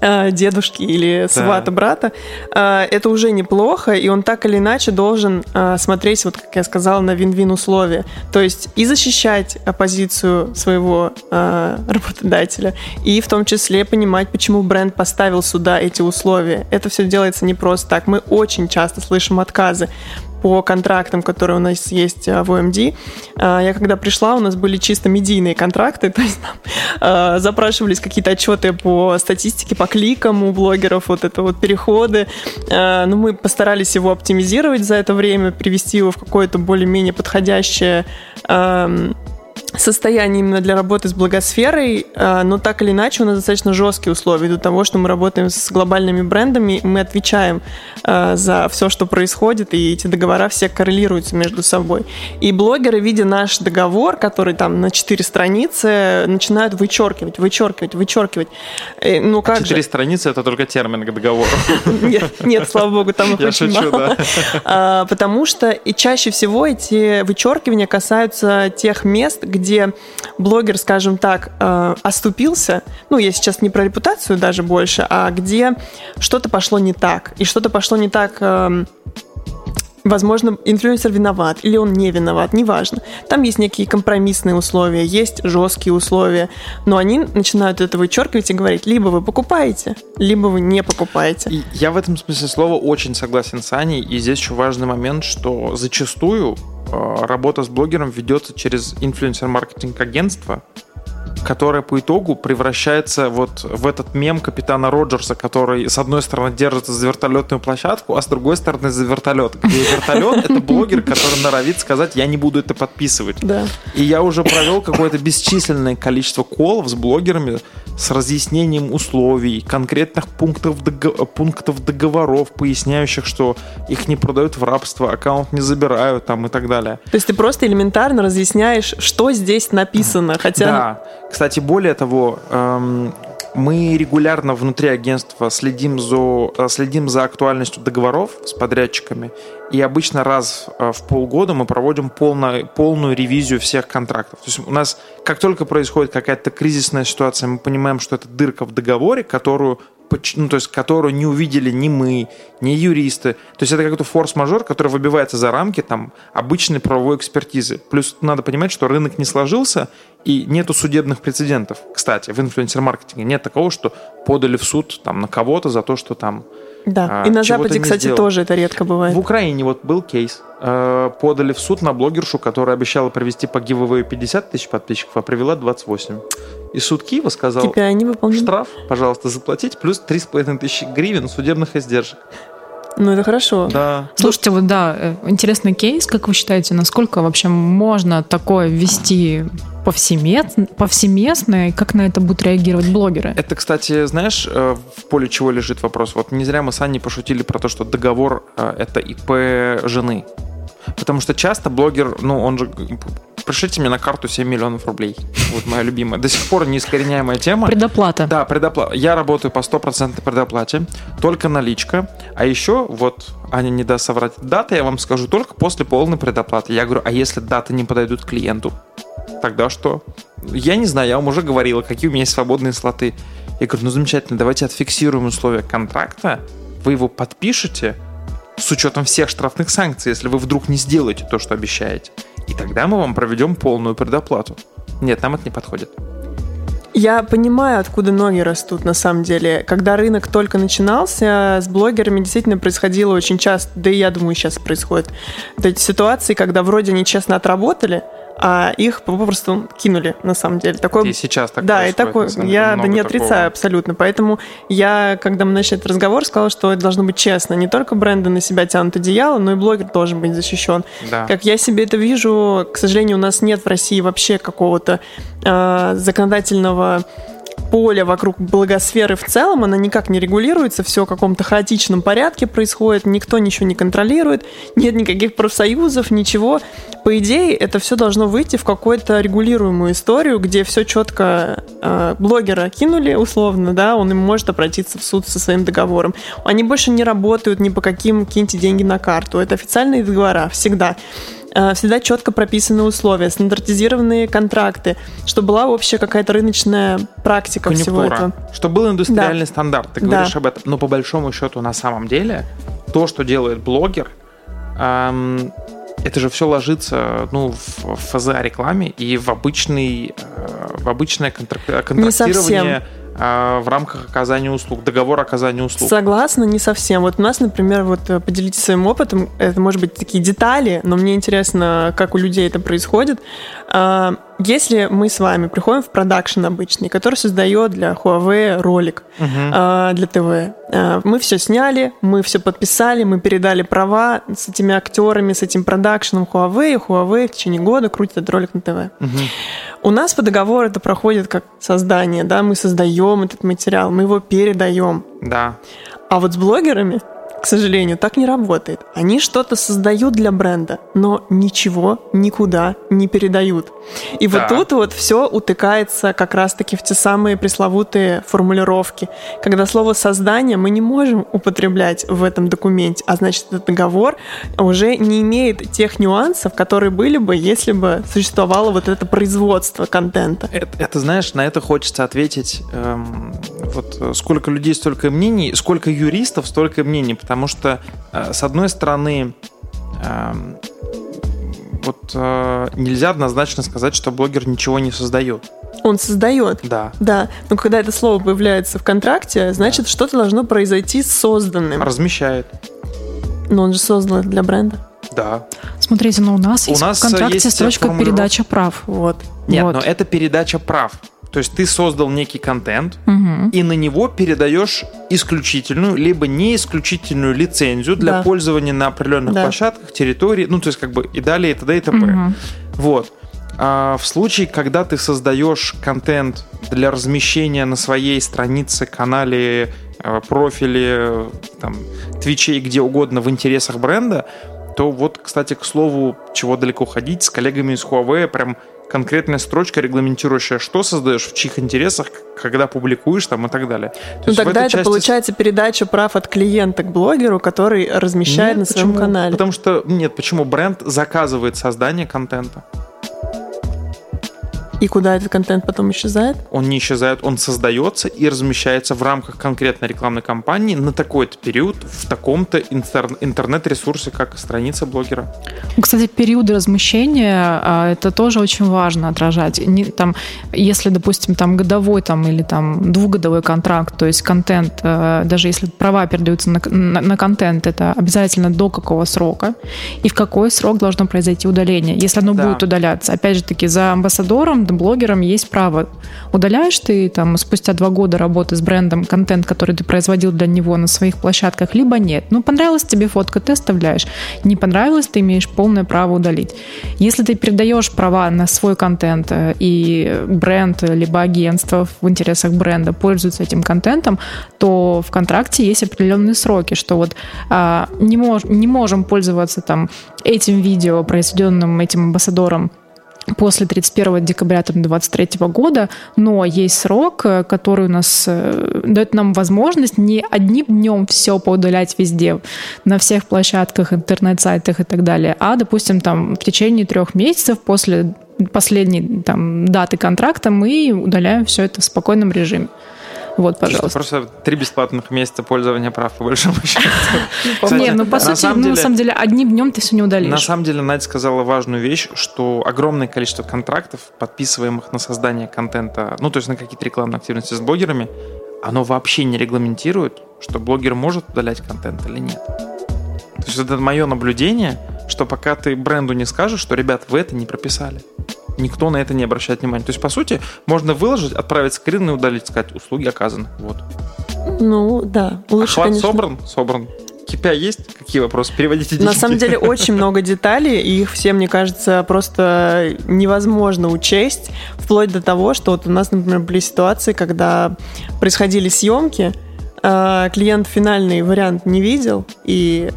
Э, дедушки или свата брата, э, это уже неплохо, и он так или иначе должен э, смотреть, вот как я сказала, на вин-вин условия. То есть и защищать позицию своего работодателя, и в том числе понимать, почему бренд поставил сюда эти условия. Это все делается не просто так. Мы очень часто слышим отказы по контрактам, которые у нас есть э, в OMD. Э, Я когда пришла, у нас были чисто медийные контракты, то есть нам э, запрашивались какие-то отчеты по статистике, по кликам у блогеров, вот это вот переходы. Но мы постарались его оптимизировать за это время, привести его в какое-то более-менее подходящее состояние именно для работы с благосферой, э, но так или иначе у нас достаточно жесткие условия ввиду того, что мы работаем с глобальными брендами, мы отвечаем э, за все, что происходит, и эти договора все коррелируются между собой. И блогеры, видя наш договор, который там на 4 страницы, начинают вычеркивать, вычеркивать, вычеркивать. Э, Ну как Четыре же? страницы — это только термин к договору. Нет, слава богу, там их очень мало. А, потому что и чаще всего эти вычеркивания касаются тех мест, где блогер, скажем так, э, оступился. Ну, я сейчас не про репутацию даже больше, а где что-то пошло не так. И что-то пошло не так. эм, Возможно, инфлюенсер виноват или он не виноват, неважно. Там есть некие компромиссные условия, есть жесткие условия, но они начинают это вычеркивать и говорить, либо вы покупаете, либо вы не покупаете. И я в этом смысле слова очень согласен с Аней. И здесь еще важный момент, что зачастую э, работа с блогером ведется через инфлюенсер-маркетинг агентство, которое по итогу превращается вот в этот мем капитана Роджерса, который с одной стороны держится за вертолетную площадку, а с другой стороны за вертолет. Где вертолет — это блогер, который норовит сказать, я не буду это подписывать. Да. И я уже провел какое-то бесчисленное количество колов с блогерами с разъяснением условий, конкретных пунктов, дого- пунктов договоров, поясняющих, что их не продают в рабство, аккаунт не забирают там и так далее. То есть ты просто элементарно разъясняешь, что здесь написано, хотя... Да. Кстати, более того, эм, мы регулярно внутри агентства следим за, э, следим за актуальностью договоров с подрядчиками. И обычно раз э, в полгода мы проводим полно- полную ревизию всех контрактов. То есть у нас, как только происходит какая-то кризисная ситуация, мы понимаем, что это дырка в договоре, которую ну, то есть, которую не увидели ни мы, ни юристы. То есть это какой-то форс-мажор, который выбивается за рамки там, обычной правовой экспертизы. Плюс надо понимать, что рынок не сложился, и нету судебных прецедентов. Кстати, в инфлюенсер-маркетинге нет такого, что подали в суд там, на кого-то за то, что там Да. а, И на Западе, кстати, сделал. тоже это редко бывает. в Украине вот был кейс. Э, Подали в суд на блогершу, которая обещала провести по гивэвэю 50 тысяч подписчиков, а провела 28. И суд Киева сказал, штраф, пожалуйста, заплатить, плюс 3,5 тысячи гривен судебных издержек. Ну, это хорошо. Да. Слушайте, вот да, э, интересный кейс, как вы считаете, насколько вообще можно такое ввести повсеместно, повсеместно и как на это будут реагировать блогеры? Это, кстати, знаешь, э, в поле чего лежит вопрос? Вот не зря мы с Аней пошутили про то, что договор э, — это ИП жены. Потому что часто блогер, ну, он же... Пришлите мне на карту 7 миллионов рублей. Вот моя любимая. До сих пор неискореняемая тема. Предоплата. Да, предоплата. Я работаю по 100% предоплате, только наличка. А еще, вот, Аня не даст соврать, дата я вам скажу только после полной предоплаты. Я говорю, а если даты не подойдут клиенту, тогда что? Я не знаю, я вам уже говорила, какие у меня есть свободные слоты. Я говорю, ну замечательно, давайте отфиксируем условия контракта, вы его подпишете, с учетом всех штрафных санкций, если вы вдруг не сделаете то, что обещаете. И тогда мы вам проведем полную предоплату. Нет, нам это не подходит. Я понимаю, откуда ноги растут на самом деле. Когда рынок только начинался, с блогерами действительно происходило очень часто, да и я думаю, сейчас происходит, вот эти ситуации, когда вроде нечестно отработали, а их попросту кинули, на самом деле. Такое... И сейчас так Да, и деле, я да, не такого. отрицаю абсолютно. Поэтому я, когда мы начали этот разговор, сказала, что это должно быть честно. Не только бренды на себя тянут одеяло, но и блогер должен быть защищен. Да. Как я себе это вижу, к сожалению, у нас нет в России вообще какого-то э, законодательного поля вокруг благосферы в целом, она никак не регулируется, все в каком-то хаотичном порядке происходит, никто ничего не контролирует, нет никаких профсоюзов, ничего. По идее, это все должно выйти в какую-то регулируемую историю, где все четко э, блогера кинули, условно, да, он им может обратиться в суд со своим договором. Они больше не работают ни по каким киньте деньги на карту. Это официальные договора всегда всегда четко прописаны условия, стандартизированные контракты, чтобы была общая какая-то рыночная практика всего этого. Конъюнктура. Что был индустриальный стандарт, ты Да. говоришь об этом. Но по большому счету, на самом деле, то, что делает блогер, эм, это же все ложится ну, в, в ФЗА рекламе и в обычный э, в обычное контрак- контрактирование э, в рамках оказания услуг, договор оказания услуг. Согласна, не совсем. Вот у нас, например, вот э, поделитесь своим опытом. Это может быть такие детали, но мне интересно, как у людей это происходит. Если мы с вами приходим в продакшн обычный, который создает для Huawei ролик Мгм. а, для ТВ, а, мы все сняли, мы все подписали, мы передали права с этими актерами, с этим продакшеном Huawei, и Huawei в течение года крутит этот ролик на ТВ. Мгм. У нас по договору это проходит как создание, да, мы создаем этот материал, мы его передаем. Да. А вот с блогерами, к сожалению, так не работает. Они что-то создают для бренда, но ничего никуда не передают. И Да. вот тут вот все утыкается как раз-таки в те самые пресловутые формулировки, когда слово «создание» мы не можем употреблять в этом документе, а значит, этот договор уже не имеет тех нюансов, которые были бы, если бы существовало вот это производство контента. Это, это, знаешь, на это хочется ответить. эм, вот э, сколько людей, столько мнений, сколько юристов, столько мнений. Потому что, э, с одной стороны, эм, вот э, нельзя однозначно сказать, что блогер ничего не создает. Он создает. Да. Да, но когда это слово появляется в контракте, значит, что-то должно произойти с созданным. Размещает. Но он же создан это для бренда. Да. Смотрите, но у нас У есть нас, в контракте есть строчка формулировка. передача прав. Вот. Нет, Вот. но это передача прав. То есть ты создал некий контент, Мгм. и на него передаешь исключительную, либо не исключительную лицензию для Да. пользования на определенных Да. площадках, территории, ну, то есть как бы и далее, и т.д. и т.п. Мгм. Вот. А в случае, когда ты создаешь контент для размещения на своей странице, канале, э, профиле, там, твиче и где угодно в интересах бренда, то вот, кстати, к слову, чего далеко ходить, с коллегами из Huawei прям конкретная строчка, регламентирующая, что создаешь, в чьих интересах, когда публикуешь там и так далее. То Ну тогда это части- получается передача прав от клиента к блогеру, который размещает Нет, на своем почему? канале. Потому что, нет, почему бренд заказывает создание контента? И куда этот контент потом исчезает? он не исчезает, он создается и размещается в рамках конкретной рекламной кампании на такой-то период в таком-то интер- интернет-ресурсе, как страница блогера. Кстати, периоды размещения а, это тоже очень важно отражать. Не, там, если, допустим, там годовой там, или там двухгодовой контракт, то есть контент, э, даже если права передаются на, на- на контент, это обязательно до какого срока и в какой срок должно произойти удаление. Если оно Да. будет удаляться, опять же таки, за амбассадором блогером есть право. Удаляешь ты там спустя два года работы с брендом контент, который ты производил для него на своих площадках, либо нет. Ну, понравилась тебе фотка, ты оставляешь. Не понравилось, ты имеешь полное право удалить. Если ты передаешь права на свой контент э, и бренд, либо агентство в интересах бренда пользуются этим контентом, то в контракте есть определенные сроки, что вот а, не, мож, не можем пользоваться там этим видео, произведенным этим амбассадором после 31 декабря 2023 года, но есть срок, э, который у нас э, дает нам возможность не одним днем все поудалять везде, на всех площадках, интернет-сайтах и так далее, а, допустим, там в течение трех месяцев после последней там, даты контракта мы удаляем все это в спокойном режиме. Вот, пожалуйста. Просто три бесплатных месяца пользования прав, по большому счету. Не, ну, по сути, ну, на самом деле, одним днем ты все не удалишь. На самом деле, Надя сказала важную вещь, что огромное количество контрактов, подписываемых на создание контента, ну, то есть на какие-то рекламные активности с блогерами, оно вообще не регламентирует, что блогер может удалять контент или нет. То есть это мое наблюдение, что пока ты бренду не скажешь, что, ребят, вы это не прописали никто на это не обращает внимания. То есть, по сути, можно выложить, отправить скрин и удалить, сказать, услуги оказаны. Вот. Ну, да. Лучше, Охват конечно... собран? Собран. KPI есть? Какие вопросы? Переводите деньги. На самом деле очень много деталей, и их все, мне кажется, просто невозможно учесть, вплоть до того, что вот у нас, например, были ситуации, когда происходили съемки, а, клиент финальный вариант не видел, и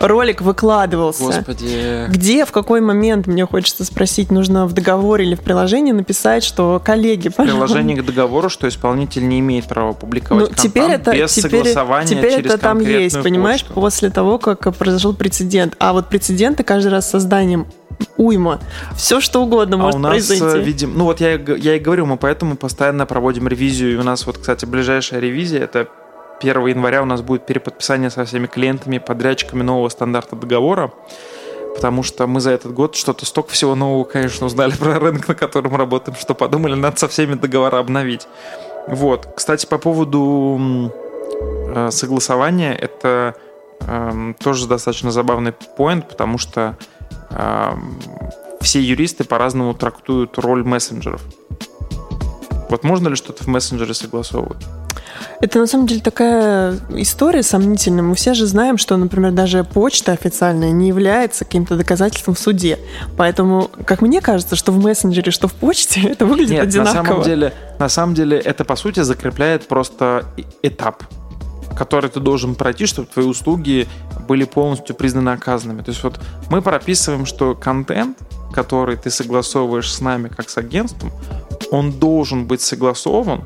ролик выкладывался. Господи. Где, в какой момент, мне хочется спросить, нужно в договоре или в приложении написать, что коллеги, пожалуйста. Приложение к договору, что исполнитель не имеет права публиковать ну, теперь это, без теперь, согласования теперь через это там есть, понимаешь, почту. после того, как произошел прецедент. А вот прецеденты каждый раз с созданием уйма. Все что угодно а может у нас, произойти. Э, видим, ну вот я, я и говорю, мы поэтому постоянно проводим ревизию. И у нас вот, кстати, ближайшая ревизия это 1 января у нас будет переподписание со всеми клиентами, подрядчиками нового стандарта договора, потому что мы за этот год что-то столько всего нового, конечно, узнали про рынок, на котором работаем, что подумали, надо со всеми договора обновить. Вот. Кстати, по поводу э, согласования, это э, тоже достаточно забавный поинт, потому что э, все юристы по-разному трактуют роль мессенджеров. Вот можно ли что-то в мессенджере согласовывать? Это на самом деле такая история сомнительная. Мы все же знаем, что, например, даже почта официальная не является каким-то доказательством в суде. Поэтому, как мне кажется, что в мессенджере, что в почте, это выглядит Нет, одинаково. На самом, деле, на самом деле это, по сути, закрепляет просто этап который ты должен пройти, чтобы твои услуги были полностью признаны оказанными. То есть вот мы прописываем, что контент, который ты согласовываешь с нами как с агентством, он должен быть согласован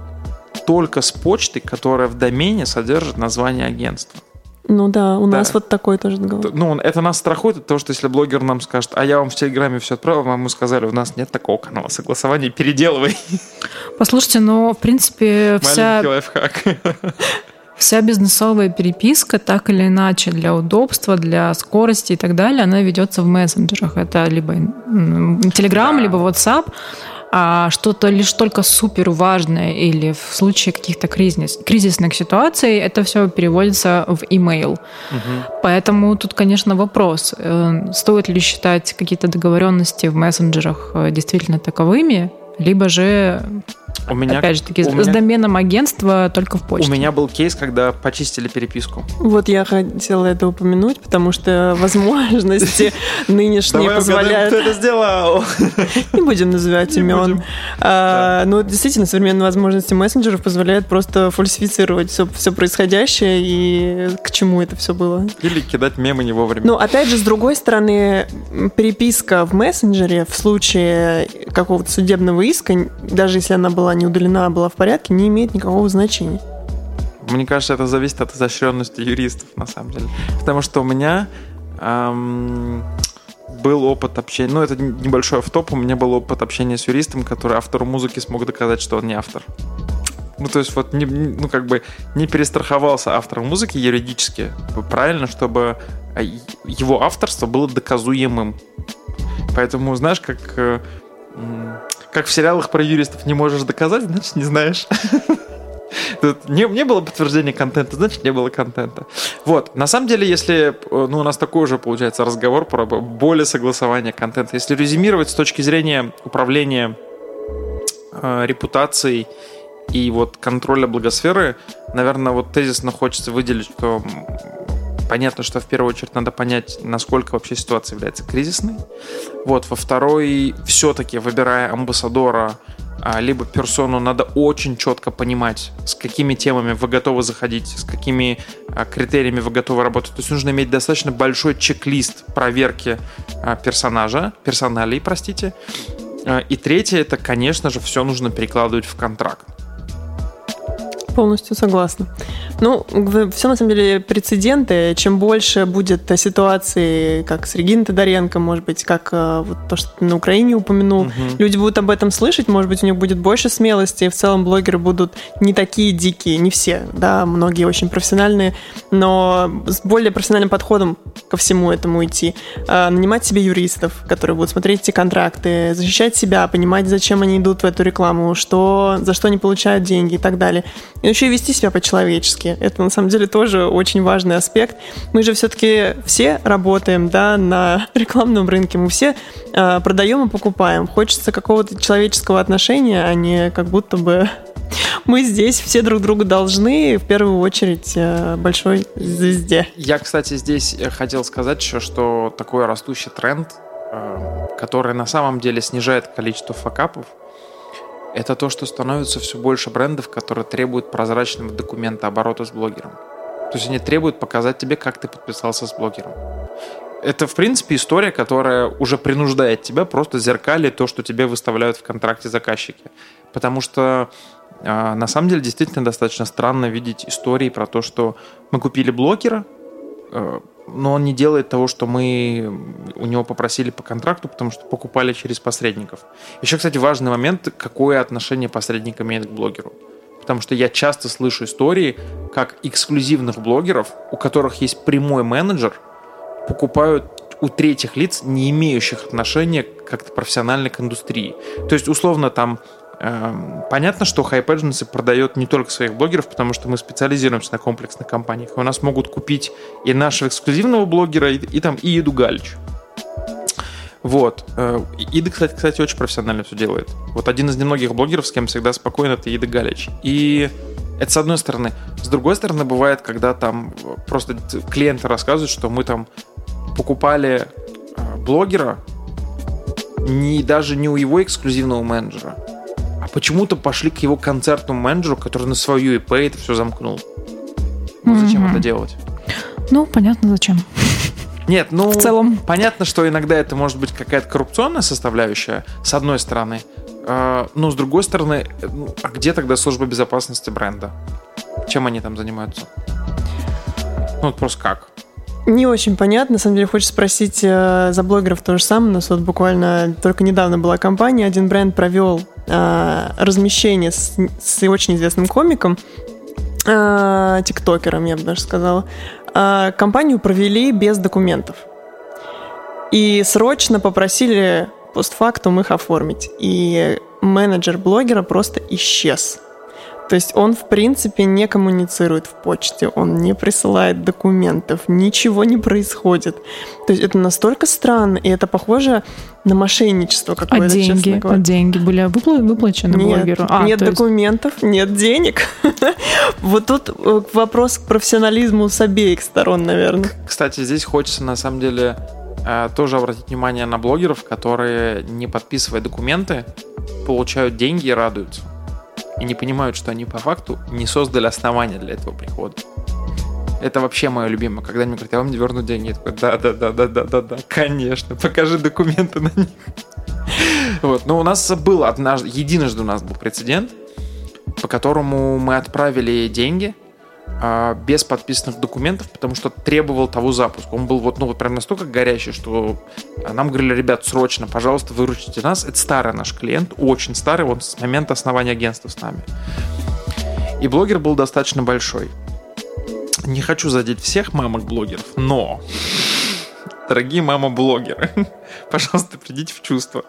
только с почтой, которая в домене содержит название агентства. Ну да, у да. нас вот такой тоже договор. Ну, это нас страхует от того, что если блогер нам скажет, а я вам в Телеграме все отправил, вам мы сказали, у нас нет такого канала согласования, переделывай. Послушайте, ну, в принципе, вся... лайфхак. Вся бизнесовая переписка, так или иначе, для удобства, для скорости и так далее, она ведется в мессенджерах. Это либо Telegram, да. либо WhatsApp а что-то лишь только супер важное или в случае каких-то кризис, кризисных ситуаций, это все переводится в email. Угу. Поэтому тут, конечно, вопрос, э, стоит ли считать какие-то договоренности в мессенджерах э, действительно таковыми, либо же у меня, Опять же таки, с меня, доменом агентства только в почте. У меня был кейс, когда почистили переписку. Вот я хотела это упомянуть, потому что возможности нынешние позволяют... кто это сделал. Не будем называть имен. А, ну, действительно, современные возможности мессенджеров позволяют просто фальсифицировать все, все происходящее и к чему это все было. Или кидать мемы не вовремя. Ну, опять же, с другой стороны, переписка в мессенджере в случае какого-то судебного иска, даже если она была не удалена, а была в порядке, не имеет никакого значения. Мне кажется, это зависит от изощренности юристов, на самом деле. Потому что у меня эм, был опыт общения, ну, это небольшой автоп, у меня был опыт общения с юристом, который автору музыки смог доказать, что он не автор. Ну, то есть вот, не, ну, как бы не перестраховался автор музыки юридически правильно, чтобы а, его авторство было доказуемым. Поэтому, знаешь, как э, как в сериалах про юристов не можешь доказать, значит, не знаешь. Тут не, не было подтверждения контента, значит, не было контента. Вот, на самом деле, если, ну, у нас такой уже получается разговор про более согласование контента. Если резюмировать с точки зрения управления э, репутацией и вот контроля благосферы, наверное, вот тезисно хочется выделить, что понятно, что в первую очередь надо понять, насколько вообще ситуация является кризисной. Вот, во второй, все-таки выбирая амбассадора, а, либо персону, надо очень четко понимать, с какими темами вы готовы заходить, с какими а, критериями вы готовы работать. То есть нужно иметь достаточно большой чек-лист проверки а, персонажа, персоналей, простите. И третье, это, конечно же, все нужно перекладывать в контракт. Полностью согласна. Ну, все на самом деле прецеденты. Чем больше будет ситуаций, как с Региной Тодоренко, может быть, как э, вот то, что ты на Украине упомянул, угу. люди будут об этом слышать, может быть, у них будет больше смелости, и в целом блогеры будут не такие дикие, не все, да, многие очень профессиональные, но с более профессиональным подходом ко всему этому идти. А, нанимать себе юристов, которые будут смотреть эти контракты, защищать себя, понимать, зачем они идут в эту рекламу, что, за что они получают деньги и так далее. И и вести себя по-человечески. Это на самом деле тоже очень важный аспект. Мы же все-таки все работаем да, на рекламном рынке, мы все э, продаем и покупаем. Хочется какого-то человеческого отношения, а не как будто бы мы здесь все друг другу должны, в первую очередь, э, большой звезде. Я, кстати, здесь хотел сказать еще, что такой растущий тренд, э, который на самом деле снижает количество факапов, это то, что становится все больше брендов, которые требуют прозрачного документа оборота с блогером. То есть они требуют показать тебе, как ты подписался с блогером. Это, в принципе, история, которая уже принуждает тебя просто зеркалить то, что тебе выставляют в контракте заказчики. Потому что э, на самом деле действительно достаточно странно видеть истории про то, что мы купили блогера, э, но он не делает того, что мы у него попросили по контракту, потому что покупали через посредников. Еще, кстати, важный момент, какое отношение посредник имеет к блогеру. Потому что я часто слышу истории, как эксклюзивных блогеров, у которых есть прямой менеджер, покупают у третьих лиц, не имеющих отношения как-то профессионально к индустрии. То есть, условно, там понятно, что Hype Agency продает не только своих блогеров, потому что мы специализируемся на комплексных компаниях. У нас могут купить и нашего эксклюзивного блогера, и, и там и Иду Галич. Вот. Э, Ида, кстати, кстати, очень профессионально все делает. Вот один из немногих блогеров, с кем всегда спокойно, это Ида Галич. И это с одной стороны. С другой стороны, бывает, когда там просто клиенты рассказывают, что мы там покупали э, блогера не, даже не у его эксклюзивного менеджера, почему-то пошли к его концертному менеджеру, который на свою ИП это все замкнул. Ну, зачем mm-hmm. это делать? Ну, понятно, зачем. Нет, ну, в целом. понятно, что иногда это может быть какая-то коррупционная составляющая, с одной стороны. Э, но с другой стороны, ну, а где тогда служба безопасности бренда? Чем они там занимаются? Ну, вот просто как? Не очень понятно. На самом деле, хочется спросить э, за блогеров то же самое. У нас вот буквально только недавно была компания. Один бренд провел э, размещение с, с очень известным комиком, э, тиктокером, я бы даже сказала. Э, компанию провели без документов. И срочно попросили постфактум их оформить. И менеджер блогера просто исчез. То есть он, в принципе, не коммуницирует в почте, он не присылает документов, ничего не происходит. То есть это настолько странно, и это похоже на мошенничество какое-то, а деньги, а деньги были выпла- выплачены нет, блогеру? А, нет документов, есть... нет денег. Вот тут э, вопрос к профессионализму с обеих сторон, наверное. Кстати, здесь хочется, на самом деле, э, тоже обратить внимание на блогеров, которые, не подписывая документы, получают деньги и радуются и не понимают, что они по факту не создали основания для этого прихода. Это вообще мое любимое. Когда мне говорят, а вам не вернут деньги, я такой, да, да, да, да, да, да, да, конечно, покажи документы на них. Вот. Но у нас был однажды, единожды у нас был прецедент, по которому мы отправили деньги – без подписанных документов, потому что требовал того запуска. Он был вот, ну, вот прям настолько горячий, что нам говорили, ребят, срочно, пожалуйста, выручите нас. Это старый наш клиент, очень старый, он с момента основания агентства с нами. И блогер был достаточно большой. Не хочу задеть всех мамок-блогеров, но дорогие мама-блогеры, пожалуйста, придите в чувство.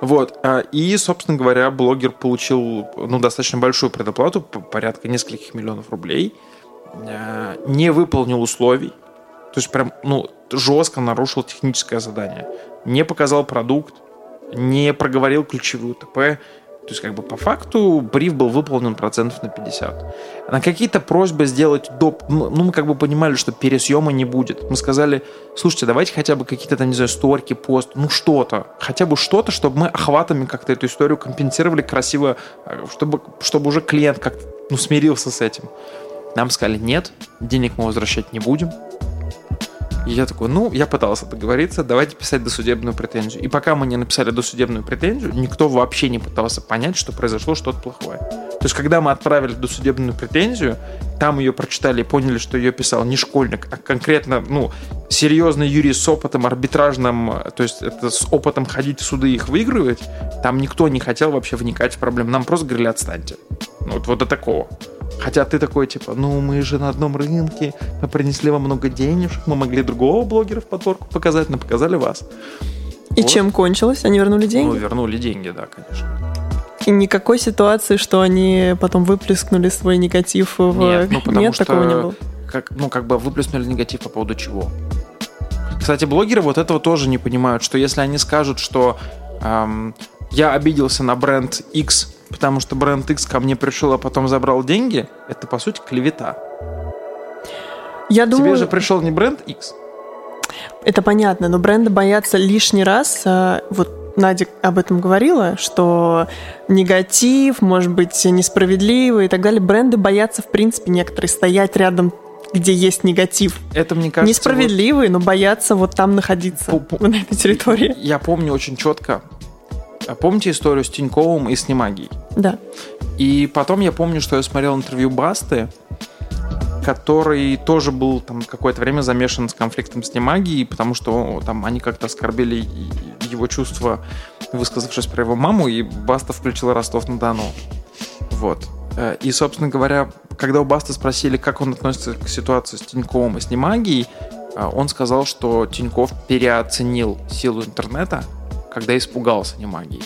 Вот. А, и, собственно говоря, блогер получил ну, достаточно большую предоплату, порядка нескольких миллионов рублей – не выполнил условий, то есть прям, ну, жестко нарушил техническое задание, не показал продукт, не проговорил ключевую ТП, То есть, как бы по факту бриф был выполнен процентов на 50. На какие-то просьбы сделать доп... Ну, мы как бы понимали, что пересъема не будет. Мы сказали, слушайте, давайте хотя бы какие-то там, не знаю, сторки, пост, ну что-то. Хотя бы что-то, чтобы мы охватами как-то эту историю компенсировали красиво, э, чтобы, чтобы уже клиент как-то ну, смирился с этим. Нам сказали, нет, денег мы возвращать не будем. И я такой, ну, я пытался договориться, давайте писать досудебную претензию. И пока мы не написали досудебную претензию, никто вообще не пытался понять, что произошло что-то плохое. То есть, когда мы отправили досудебную претензию, там ее прочитали и поняли, что ее писал не школьник, а конкретно, ну, серьезный юрист с опытом арбитражным, то есть это с опытом ходить в суды и их выигрывать, там никто не хотел вообще вникать в проблему. Нам просто говорили, отстаньте. Ну, вот, вот до такого. Хотя ты такой, типа, ну мы же на одном рынке, мы принесли вам много денежек, мы могли другого блогера в подборку показать, но показали вас. И вот. чем кончилось? Они вернули деньги? Ну, вернули деньги, да, конечно. Никакой ситуации, что они потом выплескнули свой негатив в... Нет, ну, потому Нет что, такого не было? Как, ну, как бы выплеснули негатив по поводу чего? Кстати, блогеры вот этого тоже не понимают, что если они скажут, что эм, я обиделся на бренд X, потому что бренд X ко мне пришел, а потом забрал деньги, это, по сути, клевета. Я думаю... Тебе же пришел не бренд X. Это понятно, но бренды боятся лишний раз, а, вот Надя об этом говорила, что негатив, может быть, несправедливый и так далее. Бренды боятся, в принципе, некоторые стоять рядом где есть негатив. Это, мне кажется... Несправедливый, вот... но боятся вот там находиться, Пу на этой территории. Я помню очень четко, а помните историю с Тиньковым и с Немагией? Да. И потом я помню, что я смотрел интервью Басты, который тоже был там какое-то время замешан с конфликтом с Немагией, потому что там они как-то оскорбили его чувства, высказавшись про его маму, и Баста включила Ростов-на-Дону. Вот. Э, и, собственно говоря, когда у Баста спросили, как он относится к ситуации с Тиньковым и с Немагией, э, он сказал, что Тиньков переоценил силу интернета, когда испугался не магии.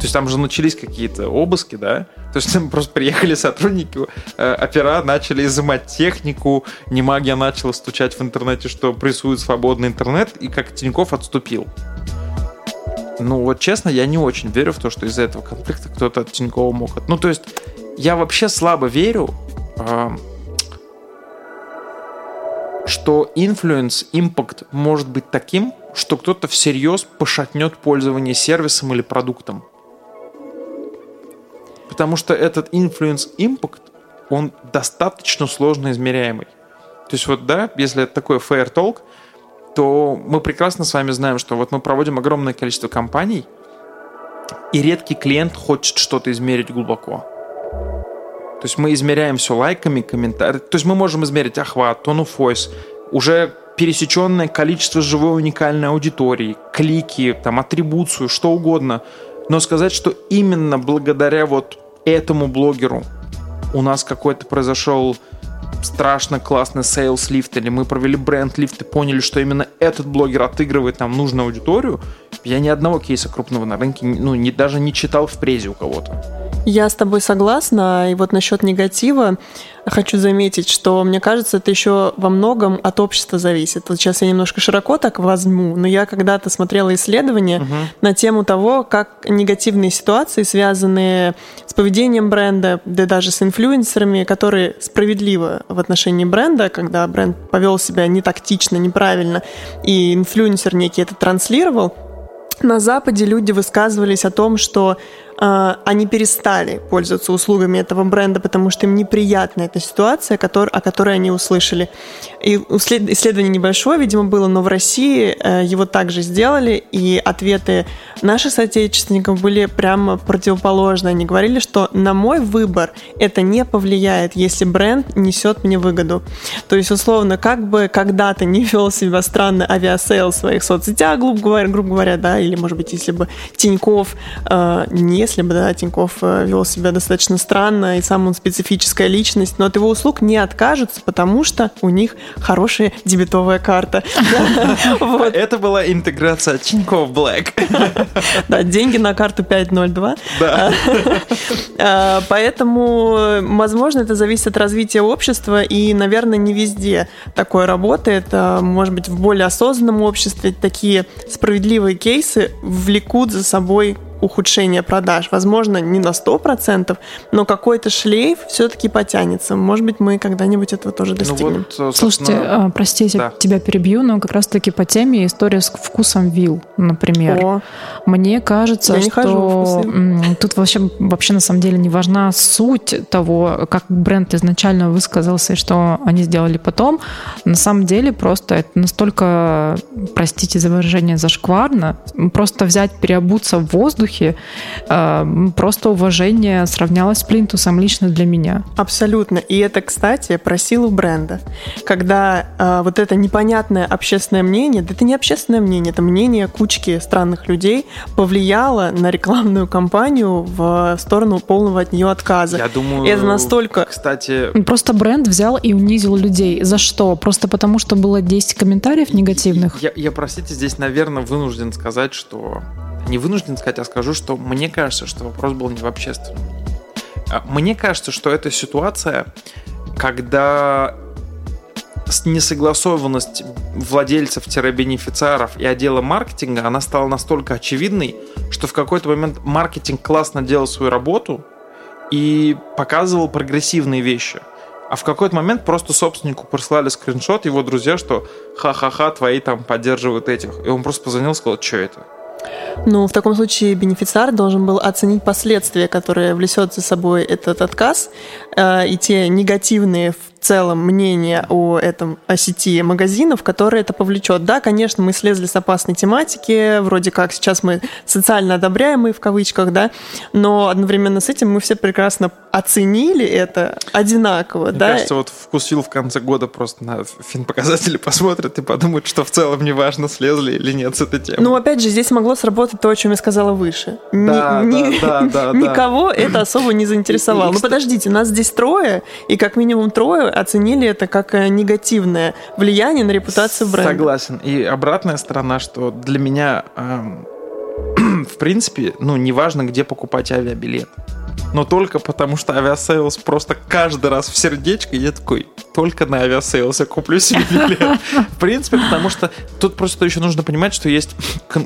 То есть там же начались какие-то обыски, да? То есть там просто приехали сотрудники, э, опера начали изымать технику, не магия начала стучать в интернете, что прессует свободный интернет, и как Тиньков отступил. Ну вот честно, я не очень верю в то, что из-за этого конфликта кто-то от Тинькова мог... Ну то есть я вообще слабо верю, э, что influence, импакт может быть таким, что кто-то всерьез пошатнет пользование сервисом или продуктом. Потому что этот influence impact, он достаточно сложно измеряемый. То есть вот, да, если это такой fair talk, то мы прекрасно с вами знаем, что вот мы проводим огромное количество компаний, и редкий клиент хочет что-то измерить глубоко. То есть мы измеряем все лайками, комментариями. То есть мы можем измерить охват, of voice, уже пересеченное количество живой уникальной аудитории, клики, там, атрибуцию, что угодно. Но сказать, что именно благодаря вот этому блогеру у нас какой-то произошел страшно классный sales лифт, или мы провели бренд лифт и поняли, что именно этот блогер отыгрывает нам нужную аудиторию, я ни одного кейса крупного на рынке ну, не, даже не читал в презе у кого-то. Я с тобой согласна. И вот насчет негатива хочу заметить, что мне кажется, это еще во многом от общества зависит. Вот сейчас я немножко широко так возьму, но я когда-то смотрела исследование угу. на тему того, как негативные ситуации, связанные с поведением бренда, да даже с инфлюенсерами, которые справедливы в отношении бренда, когда бренд повел себя не тактично, неправильно, и инфлюенсер некий это транслировал, на Западе люди высказывались о том, что э, они перестали пользоваться услугами этого бренда, потому что им неприятна эта ситуация, о которой они услышали. И исследование небольшое, видимо, было, но в России э, его также сделали, и ответы наших соотечественников были прямо противоположные. Они говорили, что на мой выбор это не повлияет, если бренд несет мне выгоду. То есть, условно, как бы когда-то не вел себя странно Aviasales в своих соцсетях, грубо говоря, грубо говоря, да, или, может быть, если бы Тиньков э, не если бы, да, Тиньков э, вел себя достаточно странно, и сам он специфическая личность, но от его услуг не откажутся, потому что у них хорошая дебетовая карта. Это была интеграция Тиньков Блэк. Да, деньги на карту 502. Да. А, поэтому, возможно, это зависит от развития общества, и, наверное, не везде такое работает. А, может быть, в более осознанном обществе такие справедливые кейсы влекут за собой ухудшение продаж. Возможно, не на 100%, но какой-то шлейф все-таки потянется. Может быть, мы когда-нибудь этого тоже достигнем. Ну вот, Слушайте, а, простите, да. тебя перебью, но как раз-таки по теме история с вкусом вил, например. О. Мне кажется, Я что тут вообще, вообще на самом деле не важна суть того, как бренд изначально высказался и что они сделали потом. На самом деле просто это настолько, простите за выражение, зашкварно. Просто взять, переобуться в воздухе, э, просто уважение сравнялось с плинтусом лично для меня. Абсолютно. И это, кстати, про силу бренда. Когда э, вот это непонятное общественное мнение, да это не общественное мнение, это мнение кучки странных людей повлияло на рекламную кампанию в сторону полного от нее отказа. Я думаю, это настолько... Кстати... Просто бренд взял и унизил людей. За что? Просто потому, что было 10 комментариев негативных? Я, я простите, здесь, наверное, вынужден сказать, что... Не вынужден сказать, а скажу, что мне кажется, что вопрос был не в общественном. А, мне кажется, что эта ситуация, когда несогласованность владельцев-бенефициаров и отдела маркетинга, она стала настолько очевидной, что в какой-то момент маркетинг классно делал свою работу и показывал прогрессивные вещи. А в какой-то момент просто собственнику прислали скриншот его друзья, что ха-ха-ха, твои там поддерживают этих. И он просто позвонил и сказал, что это? Ну, в таком случае бенефициар должен был оценить последствия, которые влечет за собой этот отказ, э, и те негативные в целом мнения о этом, о сети магазинов, которые это повлечет. Да, конечно, мы слезли с опасной тематики, вроде как сейчас мы социально одобряемые в кавычках, да, но одновременно с этим мы все прекрасно оценили это одинаково, Мне да. кажется, вот вкусил в конце года просто на фин-показатели посмотрят и подумают, что в целом неважно, слезли или нет с этой темы. Ну, опять же, здесь могло сработать то, о чем я сказала выше. Да, ни, да, да, да, Никого это особо не заинтересовало. Ну, подождите, нас здесь трое, и как минимум трое оценили это как э, негативное влияние на репутацию бренда. Согласен. И обратная сторона, что для меня, эм, в принципе, ну, неважно, где покупать авиабилет. Но только потому, что Aviasales просто каждый раз в сердечко, и я такой, только на Aviasales е куплю себе билет. В принципе, потому что тут просто еще нужно понимать, что есть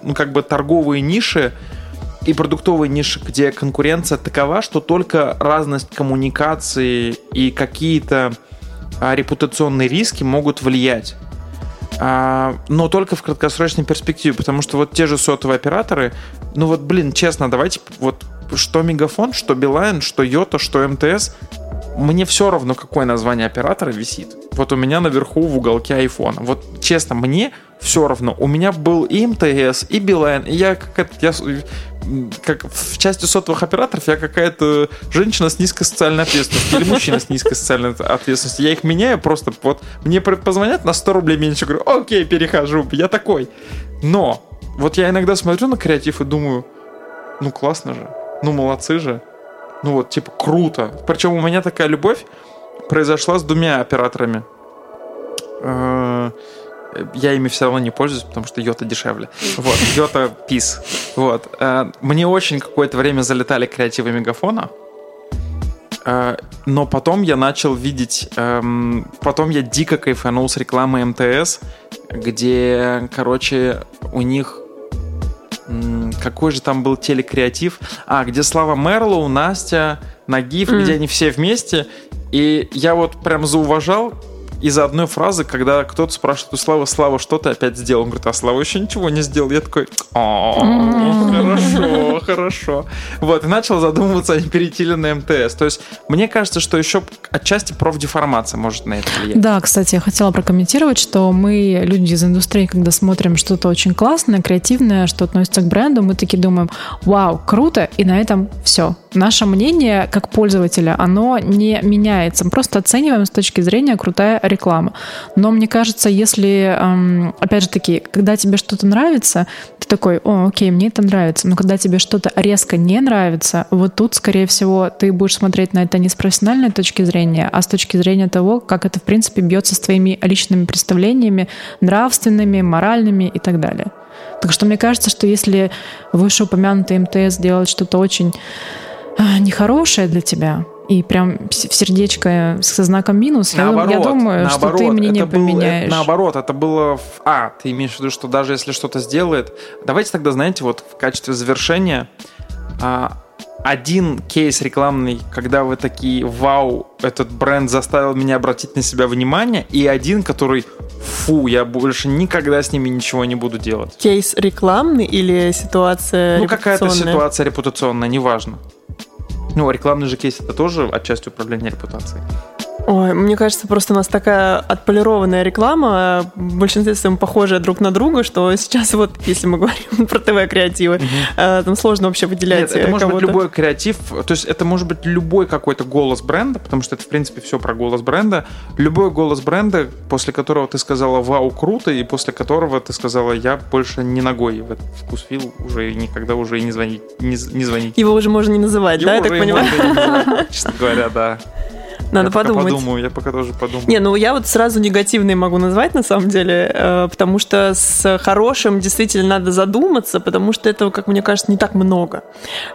ну, как бы торговые ниши, и продуктовые ниши, где конкуренция такова, что только разность коммуникации и какие-то репутационные риски могут влиять. А, но только в краткосрочной перспективе, потому что вот те же сотовые операторы, ну вот, блин, честно, давайте вот что Мегафон, что Билайн, что Йота, что МТС, мне все равно, какое название оператора висит. Вот у меня наверху в уголке iPhone. Вот честно, мне все равно. У меня был и МТС, и Билайн, и я как я, как в части сотовых операторов я какая-то женщина с низкой социальной ответственностью или мужчина с низкой социальной ответственностью. Я их меняю просто вот мне позвонят на 100 рублей меньше, говорю, окей, перехожу, я такой. Но вот я иногда смотрю на креатив и думаю, ну классно же, ну молодцы же, ну вот типа круто. Причем у меня такая любовь произошла с двумя операторами. Я ими все равно не пользуюсь, потому что Йота дешевле. Вот, Йота пис. Вот. Э, мне очень какое-то время залетали креативы Мегафона, э, но потом я начал видеть... Эм, потом я дико кайфанул с рекламой МТС, где, короче, у них какой же там был телекреатив? А, где Слава Мерлоу, Настя, Нагив, mm. где они все вместе. И я вот прям зауважал из-за одной фразы, когда кто-то спрашивает у Славы, Слава, что ты опять сделал? Он говорит, а Слава еще ничего не сделал. Я такой, хорошо, хорошо. Вот, и начал задумываться, а не перейти ли на МТС. То есть, мне кажется, что еще отчасти профдеформация может на это влиять. Да, кстати, я хотела прокомментировать, что мы, люди из индустрии, когда смотрим что-то очень классное, креативное, что относится к бренду, мы такие думаем, вау, круто, и на этом все. Наше мнение, как пользователя, оно не меняется. Мы просто оцениваем с точки зрения крутая реклама. Но мне кажется, если, опять же таки, когда тебе что-то нравится, ты такой, о, окей, мне это нравится. Но когда тебе что-то резко не нравится, вот тут, скорее всего, ты будешь смотреть на это не с профессиональной точки зрения, а с точки зрения того, как это, в принципе, бьется с твоими личными представлениями, нравственными, моральными и так далее. Так что мне кажется, что если вышеупомянутый МТС делает что-то очень э, нехорошее для тебя, и прям в сердечко со знаком минус, наоборот, я, я думаю, наоборот, что ты мне не поменяешь. Это, наоборот, это было... В... А, ты имеешь в виду, что даже если что-то сделает... Давайте тогда, знаете, вот в качестве завершения а, один кейс рекламный, когда вы такие, вау, этот бренд заставил меня обратить на себя внимание, и один, который, фу, я больше никогда с ними ничего не буду делать. Кейс рекламный или ситуация Ну, какая-то ситуация репутационная, неважно. Ну, рекламный же кейс это тоже отчасти управление репутацией. Ой, мне кажется, просто у нас такая отполированная реклама, в большинстве своем похожая друг на друга, что сейчас вот, если мы говорим про ТВ-креативы, э, там сложно вообще выделять Нет, это э, может быть любой креатив, то есть это может быть любой какой-то голос бренда, потому что это, в принципе, все про голос бренда. Любой голос бренда, после которого ты сказала «Вау, круто», и после которого ты сказала «Я больше не ногой в этот вкусвилл уже никогда уже и не звонить, не, не звонить». Его уже можно не называть, да, я Его так понимаю? Честно говоря, да. Надо я пока подумать. подумаю, я пока тоже подумаю. Не, ну я вот сразу негативные могу назвать на самом деле, э, потому что с хорошим действительно надо задуматься, потому что этого, как мне кажется, не так много.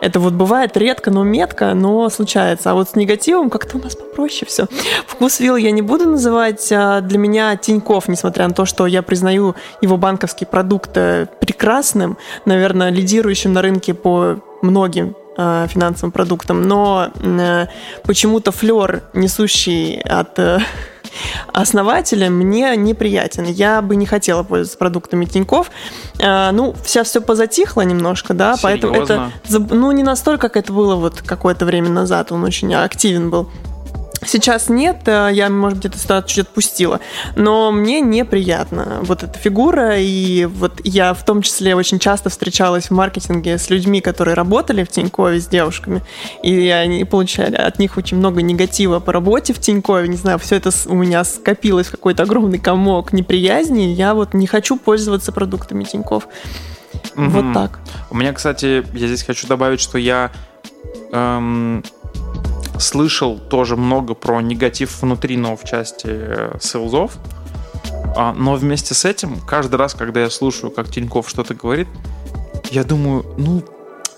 Это вот бывает редко, но метко, но случается. А вот с негативом как-то у нас попроще все. Вкус вилл я не буду называть. а Для меня Тиньков, несмотря на то, что я признаю его банковский продукт э, прекрасным, наверное, лидирующим на рынке по многим э, финансовым продуктам, но э, почему-то флер, несущий от э, основателя, мне неприятен. Я бы не хотела пользоваться продуктами Тиньков. Э, ну, сейчас все позатихло немножко, да, поэтому это, Серьезно? ну, не настолько, как это было вот какое-то время назад, он очень активен был. Сейчас нет, э, я, может быть, эту ситуацию чуть отпустила, но мне неприятно вот эта фигура, и вот я в том числе очень часто встречалась в маркетинге с людьми, которые работали в Тинькове с девушками, и они получали от них очень много негатива по работе в Тинькове, не знаю, все это у меня скопилось в какой-то огромный комок неприязни, и я вот не хочу пользоваться продуктами Тиньков. Вот Мгм. так. У меня, кстати, я здесь хочу добавить, что я эм, слышал тоже много про негатив внутри, но в части э, сейлзов. А, но вместе с этим, каждый раз, когда я слушаю, как Тиньков что-то говорит, я думаю, ну,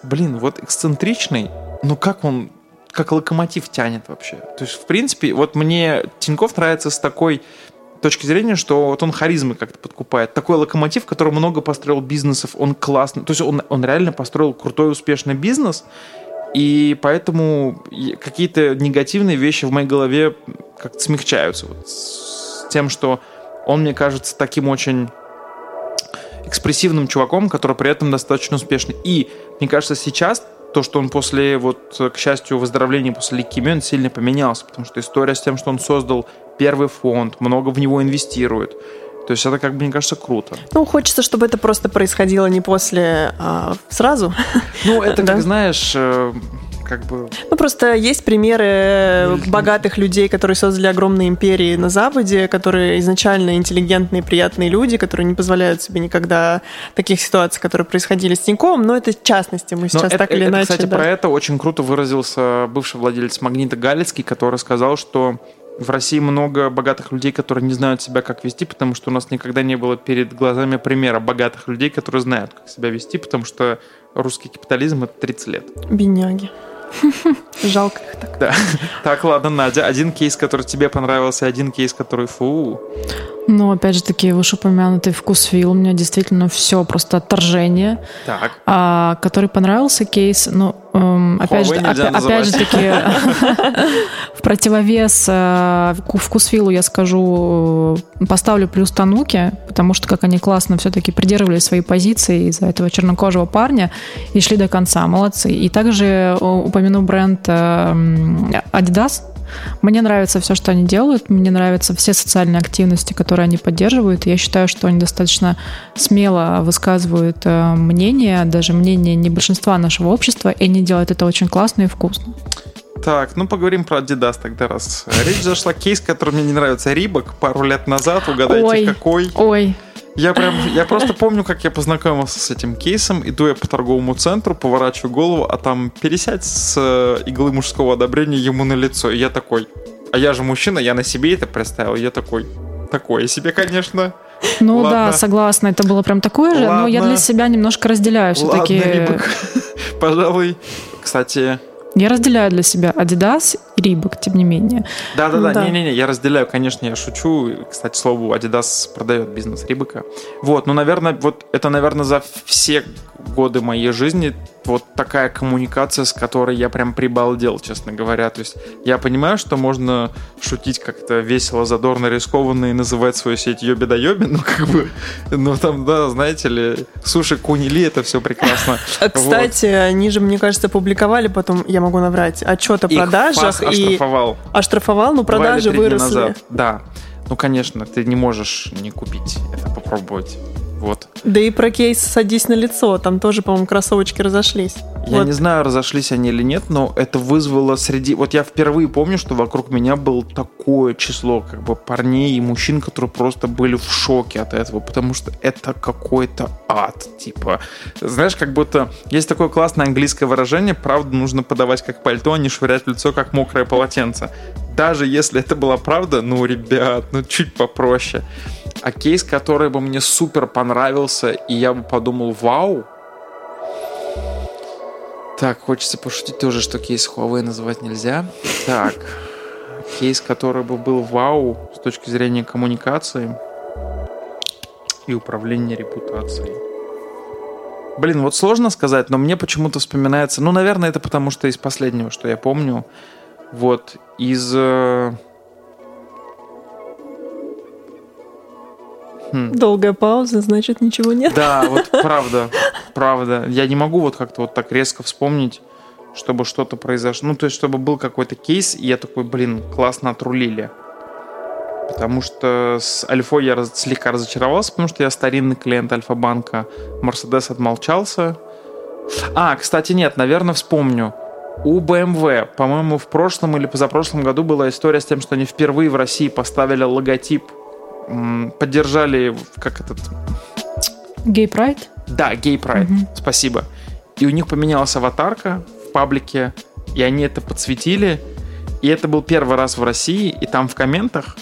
блин, вот эксцентричный, но как он, как локомотив тянет вообще. То есть, в принципе, вот мне Тиньков нравится с такой точки зрения, что вот он харизмой как-то подкупает. Такой локомотив, который много построил бизнесов, он классный. То есть он, он реально построил крутой, успешный бизнес, и поэтому какие-то негативные вещи в моей голове как-то смягчаются. Вот с тем, что он, мне кажется, таким очень экспрессивным чуваком, который при этом достаточно успешный. И, мне кажется, сейчас то, что он после, вот, к счастью, выздоровления после лейкемии, он сильно поменялся, потому что история с тем, что он создал первый фонд, много в него инвестирует. То есть это, как бы, мне кажется, круто. Ну, хочется, чтобы это просто происходило не после, а сразу. Ну, это, как знаешь, э, как бы... Ну, просто есть примеры богатых людей, которые создали огромные империи на Западе, которые изначально интеллигентные, приятные люди, которые не позволяют себе никогда таких ситуаций, которые происходили с Тиньковым, но это частности, мы Но сейчас это- так или это, иначе... Кстати, да. про это очень круто выразился бывший владелец Магнита Галицкий, который сказал, что в России много богатых людей, которые не знают себя как вести, потому что у нас никогда не было перед глазами примера богатых людей, которые знают, как себя вести, потому что русский капитализм — это 30 лет. Бедняги. Жалко их так. Да. Так, ладно, Надя, один кейс, который тебе понравился, один кейс, который фу. Но, опять же таки, вышеупомянутый вкус вилл. У меня действительно все просто отторжение. Так. А, который понравился кейс, ну, эм, опять, же, Huawei нельзя опя- опять же таки, в противовес э, вку- вкусвиллу я скажу, э, поставлю плюс Тануки, потому что как они классно все-таки придерживались своей позиции из-за этого чернокожего парня и шли до конца, молодцы. И также э, упомяну бренд э, Adidas, мне нравится все, что они делают, мне нравятся все социальные активности, которые они поддерживают. Я считаю, что они достаточно смело высказывают э, мнение, даже мнение не большинства нашего общества, и они делают это очень классно и вкусно. Так, ну поговорим про Adidas тогда раз. Речь зашла кейс, который мне не нравится. Рибок пару лет назад, угадайте Ой. какой. Ой, Я прям, я просто помню, как я познакомился с этим кейсом. Иду я по торговому центру, поворачиваю голову, а там пересядь с э, иглы мужского одобрения ему на лицо. И я такой, а я же мужчина, я на себе это представил. Я такой, такое себе, конечно. ну Ладно. да, согласна, это было прям такое же, но я для себя немножко разделяю все-таки. Ладно. Пожалуй. Кстати, Я разделяю для себя Adidas Reebok, тем не менее. Да-да-да, Да. не-не-не, я разделяю, конечно, я шучу. Кстати, слову, Adidas продает бизнес Рибака. Вот, ну, наверное, вот это, наверное, за все годы моей жизни вот такая коммуникация, с которой я прям прибалдел, честно говоря. То есть я понимаю, что можно шутить как-то весело, задорно, рискованно и называть свою сеть Йоби да Йоби, ну как бы, ну там, да, знаете ли, суши Кунили, это все прекрасно. А, кстати, вот. они же, мне кажется, публиковали потом, я могу наврать, отчет о Их продажах. и оштрафовал. Оштрафовал, но продажи выросли. Назад. Да. Ну, конечно, ты не можешь не купить это, попробовать. Вот. Да и про кейс «Садись на лицо», там тоже, по-моему, кроссовочки разошлись. Я вот. не знаю, разошлись они или нет, но это вызвало среди... Вот я впервые помню, что вокруг меня было такое число как бы парней и мужчин, которые просто были в шоке от этого, потому что это какой-то ад, типа. Знаешь, как будто есть такое классное английское выражение «правду нужно подавать как пальто, а не швырять в лицо как мокрое полотенце». Даже если это была правда, ну, ребят, ну, чуть попроще. А кейс, который бы мне супер понравился, и я бы подумал, вау. Так, хочется пошутить тоже, что кейс Huawei называть нельзя. Так, кейс, который бы был вау с точки зрения коммуникации и управления репутацией. Блин, вот сложно сказать, но мне почему-то вспоминается... Ну, наверное, это потому, что из последнего, что я помню. Вот, из... Хм. Долгая пауза, значит, ничего нет. Да, вот правда, правда. Я не могу вот как-то вот так резко вспомнить, чтобы что-то произошло. Ну, то есть, чтобы был какой-то кейс, и я такой, блин, классно отрулили. Потому что с Альфой я раз, слегка разочаровался, потому что я старинный клиент Альфа-банка. Мерседес отмолчался. А, кстати, нет, наверное, вспомню. У BMW, по-моему, в прошлом или позапрошлом году была история с тем, что они впервые в России поставили логотип поддержали, как этот... Гей Прайд? Да, Гей Прайд, угу. спасибо. И у них поменялась аватарка в паблике, и они это подсветили. И это был первый раз в России, и там в комментах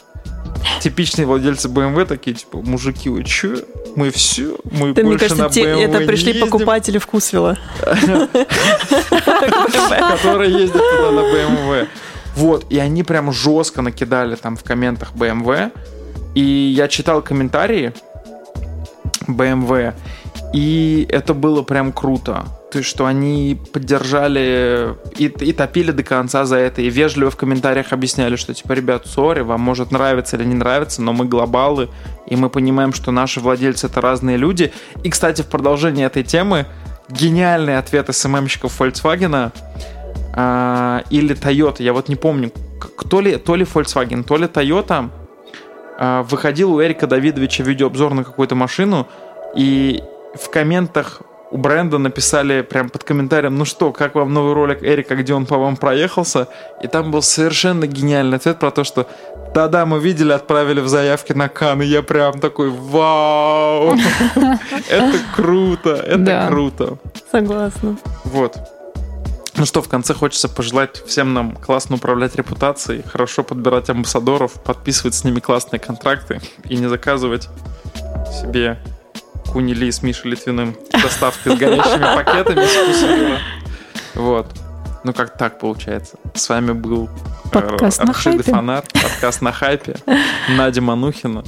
типичные владельцы BMW такие, типа, мужики, вы чё? Мы все, мы да, больше мне кажется, на BMW это пришли ездим. покупатели вкусвилла. Которые ездят туда на BMW. Вот, и они прям жестко накидали там в комментах BMW, и я читал комментарии BMW, и это было прям круто. То есть, что они поддержали и, и топили до конца за это, и вежливо в комментариях объясняли, что, типа, ребят, сори, вам может нравиться или не нравится, но мы глобалы, и мы понимаем, что наши владельцы — это разные люди. И, кстати, в продолжении этой темы гениальный ответ СММщиков Volkswagen э, или Toyota, я вот не помню, кто ли, то ли Volkswagen, то ли Toyota а, выходил у Эрика Давидовича видеообзор на какую-то машину, и в комментах у бренда написали прям под комментарием, ну что, как вам новый ролик Эрика, где он по вам проехался? И там был совершенно гениальный ответ про то, что да-да, мы видели, отправили в заявки на Кан, и я прям такой, вау, это круто, это круто. Согласна. Вот. Ну что, в конце хочется пожелать всем нам классно управлять репутацией, хорошо подбирать амбассадоров, подписывать с ними классные контракты и не заказывать себе кунили с Мишей Литвиным доставкой с горящими пакетами с Вот. Ну, как так получается. С вами был э, подкаст на хайпе. Фонар, подкаст на хайпе, Надя Манухина.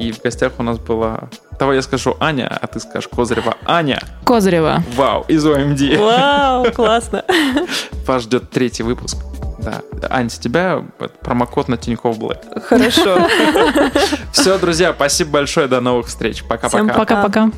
И в гостях у нас была... Давай я скажу Аня, а ты скажешь Козырева. Аня! Козырева. Вау, из ОМД. Вау, классно. Вас ждет третий выпуск. Да. Ань, с тебя промокод на Тинькофф Блэк. Хорошо. Все, друзья, спасибо большое. До новых встреч. Пока-пока. Пока-пока.